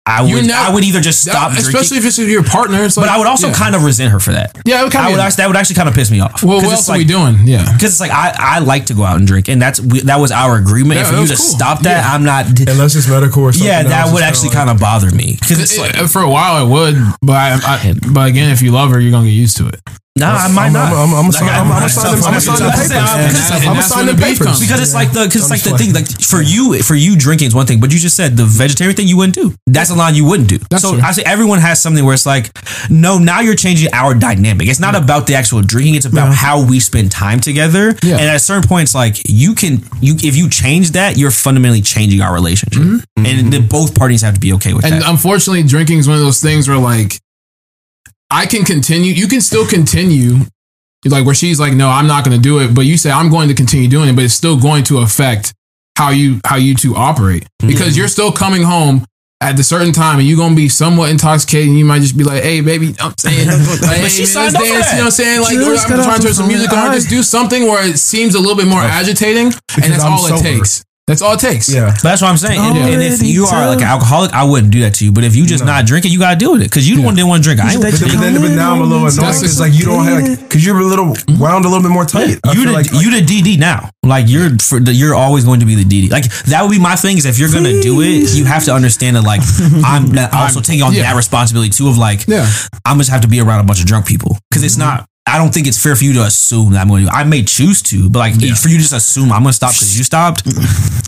I would not- I would either just stop drinking. especially if it's with your partner. It's like, but I would also yeah. kind of resent her for that. yeah, it would kind I of. would actually, that would actually kind of piss me off. well, 'Cause what it's else are we doing? Yeah, Because it's like I, I like to go out and drink, and that's we, that was our agreement. Yeah, and for you was to cool. stop that, I'm not. Unless it's medical or something. Yeah, else, that would actually like- kind of bother me because it's eh, like, eh, for a while it would, but I, I, but again, if you love her, you're gonna get used to it. Nah, I might I'm- not. I'm- I'm- I'm Like, sign- I- I'm- I'm I- signing- I- I'm I- papers. I- I- And because- that- and I'm that's signing when the beef papers. because it's like the because it's like the thing like for you for you drinking is one thing, but you just said the vegetarian thing you wouldn't do. That's a line you wouldn't do. That's so true. I say everyone has something where it's like, no, now you're changing our dynamic. It's not about the actual drinking; it's about how we spend time together. Yeah. And at a certain point, it's like you can you if you change that, you're fundamentally changing our relationship, and then both parties have to be okay with Mm-hmm. And unfortunately, drinking is one of those things where like I can continue. You can still continue. Like where she's like, no, I'm not going to do it. But you say I'm going to continue doing it, but it's still going to affect how you how you two operate mm-hmm. because you're still coming home at a certain time and you're gonna be somewhat intoxicated and you might just be like, hey baby, I'm saying like, hey, she man, dance, you know what I'm saying? Like Just or got I'm trying to turn some music on, just do something where it seems a little bit more agitating and that's I'm all it takes. That's all it takes. Yeah. But that's what I'm saying. And, and if you are like an alcoholic, I wouldn't do that to you. But if you just not drinking, you gotta deal with it because you the one didn't want to drink. I ain't. But, but, then, but now I'm a little annoyed That's because like you don't have like because you're a little wound a little bit more tight. I you feel the like you the DD now. Like you're for the, you're always going to be the DD. Like that would be my thing. Is if you're gonna do it, you have to understand that like I'm not also taking on yeah. that responsibility too. Of like Yeah. I'm just have to be around a bunch of drunk people because it's mm-hmm. not. I don't think it's fair for you to assume that I'm going to. I may choose to, but like for you to just assume I'm going to stop because you stopped,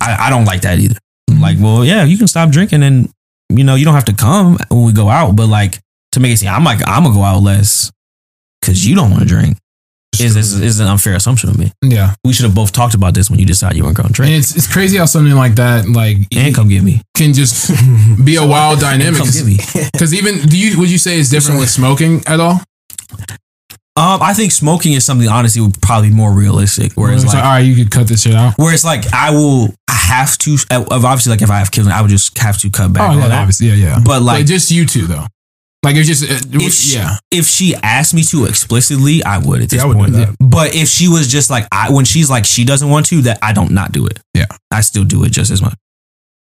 I, I don't like that either. I'm like, well, yeah, you can stop drinking, and you know you don't have to come when we go out, but like to make it seem, I'm like I'm gonna go out less because you don't want to drink. Is is is an unfair assumption of me? Yeah. We should have both talked about this when you decided you weren't going to And drink. it's it's crazy how something like that like And come get me. can just be a wild dynamic. Come get me. Because even do you would you say it's different with smoking at all? Um, I think smoking is something honestly would probably be more realistic. Whereas It's like, like, all right, you could cut this shit out. where it's like I will have to. uh, Obviously, like if I have children, I would just have to cut back. Oh yeah, obviously, yeah, yeah. But like, just you two though. Like it's just uh, if she, yeah. if she asked me to explicitly, I would at this I would point. But if she was just like I when she's like she doesn't want to, that I don't not do it. Yeah. I still do it just as much.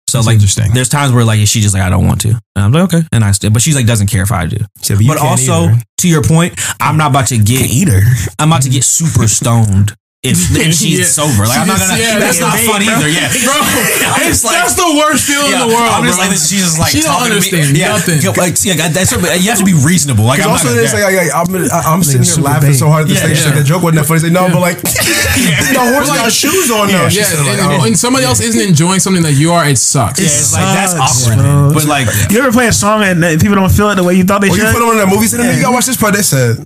So That's like interesting. there's times where like she just like I don't want to. And I'm like okay. And I still but she's like doesn't care if I do. So, but but also either. to your point, I'm not about to get Eater. I'm about to get super stoned if, if she's Yeah. sober. Like I'm not gonna. Yeah, that's yeah, not yeah, fun bro. either. Yeah, Bro, I'm like. that's the worst feeling yeah, in the world. I'm just bro. like this. She's just like She don't talking to me. understand Yeah, nothing. yeah, Like, see, like, that's you have to be reasonable. Like, I'm Because not gonna, it's like, like, I'm, I'm sitting here laughing big. so hard at the Yeah, stage. yeah. Like, the joke wasn't that funny. Say, no, but like, the horse got shoes on though. She's yeah, and oh. somebody else isn't enjoying something that you are, it sucks. yeah, it's like that's awkward. But like, You ever play a song and uh, people don't feel it the way you thought they When you should? put on that movie, said, you gotta watch this part. They said,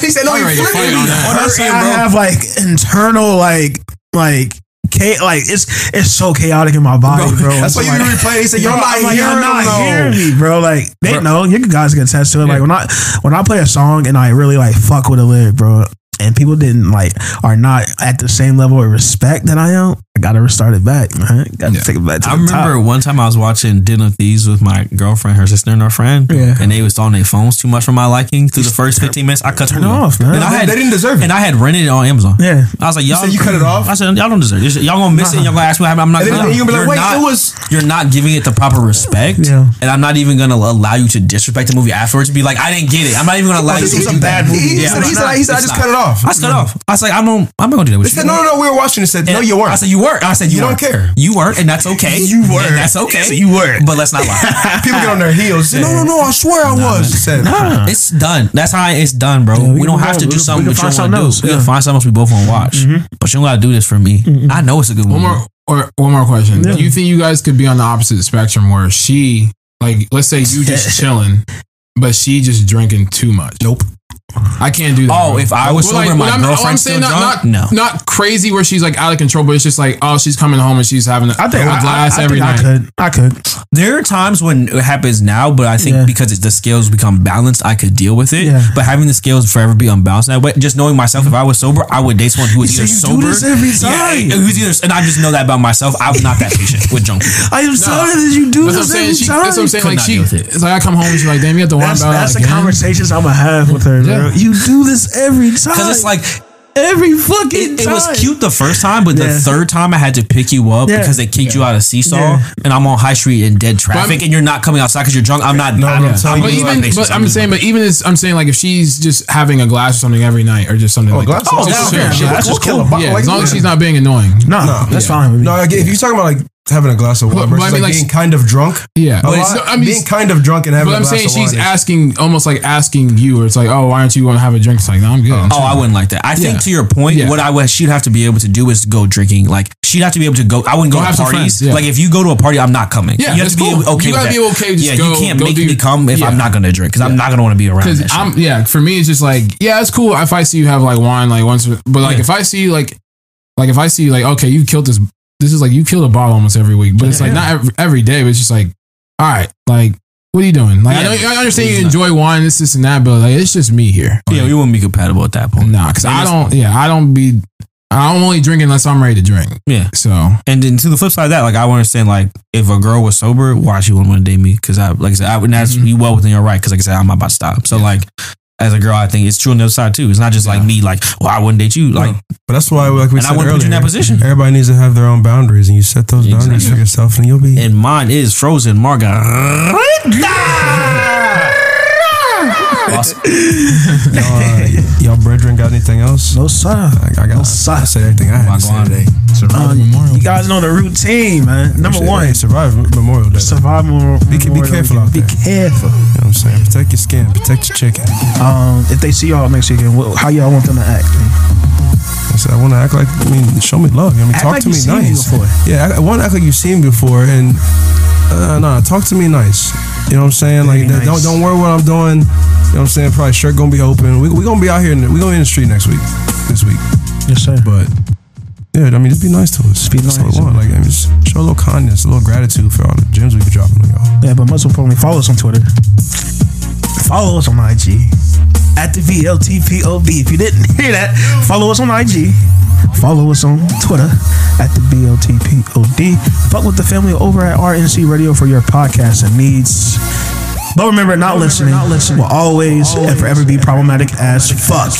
he said, no, I'm you ready to fight on that. When I I have like internal like like cha- like it's it's so chaotic in my body, bro. That's why you like, be replaying. He said, you're Bro, not like, hearing you're not them, hearing me, bro. Like they Bro. know. You guys can attest to it. Like when I when I play a song and I really like fuck with a lyric, bro, and people didn't like are not at the same level of respect that I am. I gotta restart it back, man. Gotta Yeah. take it back to I remember top. one time I was watching Den of Thieves with my girlfriend, her sister, and her friend, Yeah. and they was on their phones too much for my liking. Through the first 15 minutes, I cut Turn it off, man. And I They- had, they didn't deserve it. And I had rented it on Amazon. Yeah. I was like, y'all. said you cut it off? I said, y'all don't deserve it. Y'all gonna miss it. and Y'all gonna ask me what happened. I'm not. And gonna. you're gonna be like, You're wait, not- it was- You're not giving it the proper respect. Yeah. And I'm not even gonna allow you to disrespect the movie afterwards. To be like, I didn't get it. I'm not even gonna allow you This to was a bad movie. He said, he said, not. he said, I just cut it off. I cut it off. I was like, I'm not. I'm not gonna do that with He you. said, no, no, no, we were watching. He said, no, you weren't. I said you weren't. I said you, You don't weren't. care. You weren't, and that's okay. You weren't. And that's okay. So you weren't. But let's not lie. People get on their heels. Say, no, no, no, I swear I was. He said, It's done. That's how it's done, bro. we we, don't can have to do we- something we that can you find don't want something to do. else, We yeah. can find something else we both want to watch. Mm-hmm. But you don't gotta do this for me. Mm-hmm. I know it's a good One movie. more or one more question. Yeah. Do you think you guys could be on the opposite spectrum where she like let's say you just chilling, but she just drinking too much? nope. I can't do that. Oh, bro. if I was sober and my what I'm, what I'm still not, drunk? not, No. not crazy where she's like out of control, but it's just like oh, she's coming home and she's having a, I think a I, glass I, I every think night. I could. I could. There are times when it happens now, but I think Yeah. because it, the scales become balanced, I could deal with it. Yeah. But having the scales forever be unbalanced that way, just knowing myself, if I was sober, I would date someone who was You either say you do sober. this every time. Yeah, who's either, and I just know that about myself. I'm not that patient with drunk people. I am sorry that you do That's what I'm this saying. every She, time. that's what I'm saying. Could Like she, it. it's like I come home and she's like, damn, you have to wine That's, bottle that's the conversations I'm gonna have with her. Bro. You do this every time Because it's like every fucking it, time. it was cute the first time, but the third time I had to pick you up Yeah. because they kicked you out of Seesaw, Yeah. and I'm on High Street in dead traffic, I'm- and you're not coming outside because you're drunk. I'm not. No, I'm, I'm telling But you, even, but I'm saying, but even as I'm saying, like if she's just having a glass or something every night, or just something Oh, like glass? that. Oh, that's chill. fair. Yeah, That's we'll just kill cool. a bottle. Yeah, as long as she's not being annoying. no, No. that's fine. No, like, if you're talking about like having a glass of wine, But- versus but I mean, like like- being kind of drunk. Yeah, but lot- it's- I mean, being kind of drunk and having But a I'm glass saying of she's wine is- asking, almost like asking you, or it's like, oh, why aren't you going to have a drink? It's like, no, I'm good. I'm Oh, I wouldn't like that. I think Yeah. to your point, Yeah. what I would she'd have to be able to do is go drinking. Like she'd have to be able to go. I wouldn't go, Go to have some parties. yeah. Like if you go to a party, I'm not coming. Yeah, you have that's to be cool. okay. You with gotta that. be okay. Just yeah, go- you can't go make do- me come if. I'm not gonna drink because I'm not gonna want to be around. Because I'm yeah, for me it's just like yeah, it's cool if I see you have like wine like once, but like if I see like like if I see like okay, you killed this. This is like you kill a bottle almost every week, but it's like not every, every day. But it's just like all right, like what are you doing? Like I, know, I understand you It's not- enjoy wine, this, this, and that, but like it's just me here. yeah, we wouldn't be compatible at that point. nah, because I don't. Yeah, I don't be. I'm only drink unless I'm ready to drink. Yeah. So And then to the flip side of that, like I would understand, like if a girl was sober, why she wouldn't want to date me? Because I, like I said, I would that's Mhm. you well within your right. Because like I said, I'm not about to stop. So like, as a girl, I think it's true on the other side too. It's not just like me, like, well, I wouldn't date you. Like, But that's why, like we And I wouldn't put you in that position. Everybody needs to have their own boundaries, and you set those boundaries for yourself, and you'll be. and mine is frozen margarita. Awesome. y'all, uh, y'all brethren got anything else? no sir. I, I got. No, sir. I said everything I had to say Wagwan. today. Uh, you guys know the routine, man. Number Shit, one, hey, survive Memorial Day. survive more. Be- be careful out Be there. careful. You know what I'm saying? Protect your skin, protect your chicken. Um, if they see y'all next weekend, wh- how y'all want them to act? I said, I want to act like, I mean, show me love. I mean, Act talk like to me seen me nice. Yeah, I, I want to act like you've seen before, and uh, no, talk to me nice. You know what I'm saying? Like, Very don't don't worry what I'm doing. You know what I'm saying? Probably shirt gonna be open. We we gonna be out here. In the, we gonna be in the street next week, this week. Yes, sir. But yeah, I mean, just be nice to us. Be That's all nice. Want. Like, I mean, just show a little kindness, a little gratitude for all the gems we be dropping on y'all. Yeah, but most importantly, follow us on Twitter. Follow us on IG at the BLTPOD. If you didn't hear that, follow us on IG. Follow us on Twitter at the BLTPOD. Fuck with the family over at RNC Radio for your podcasting needs. But remember, not listening will always and forever be problematic as fuck.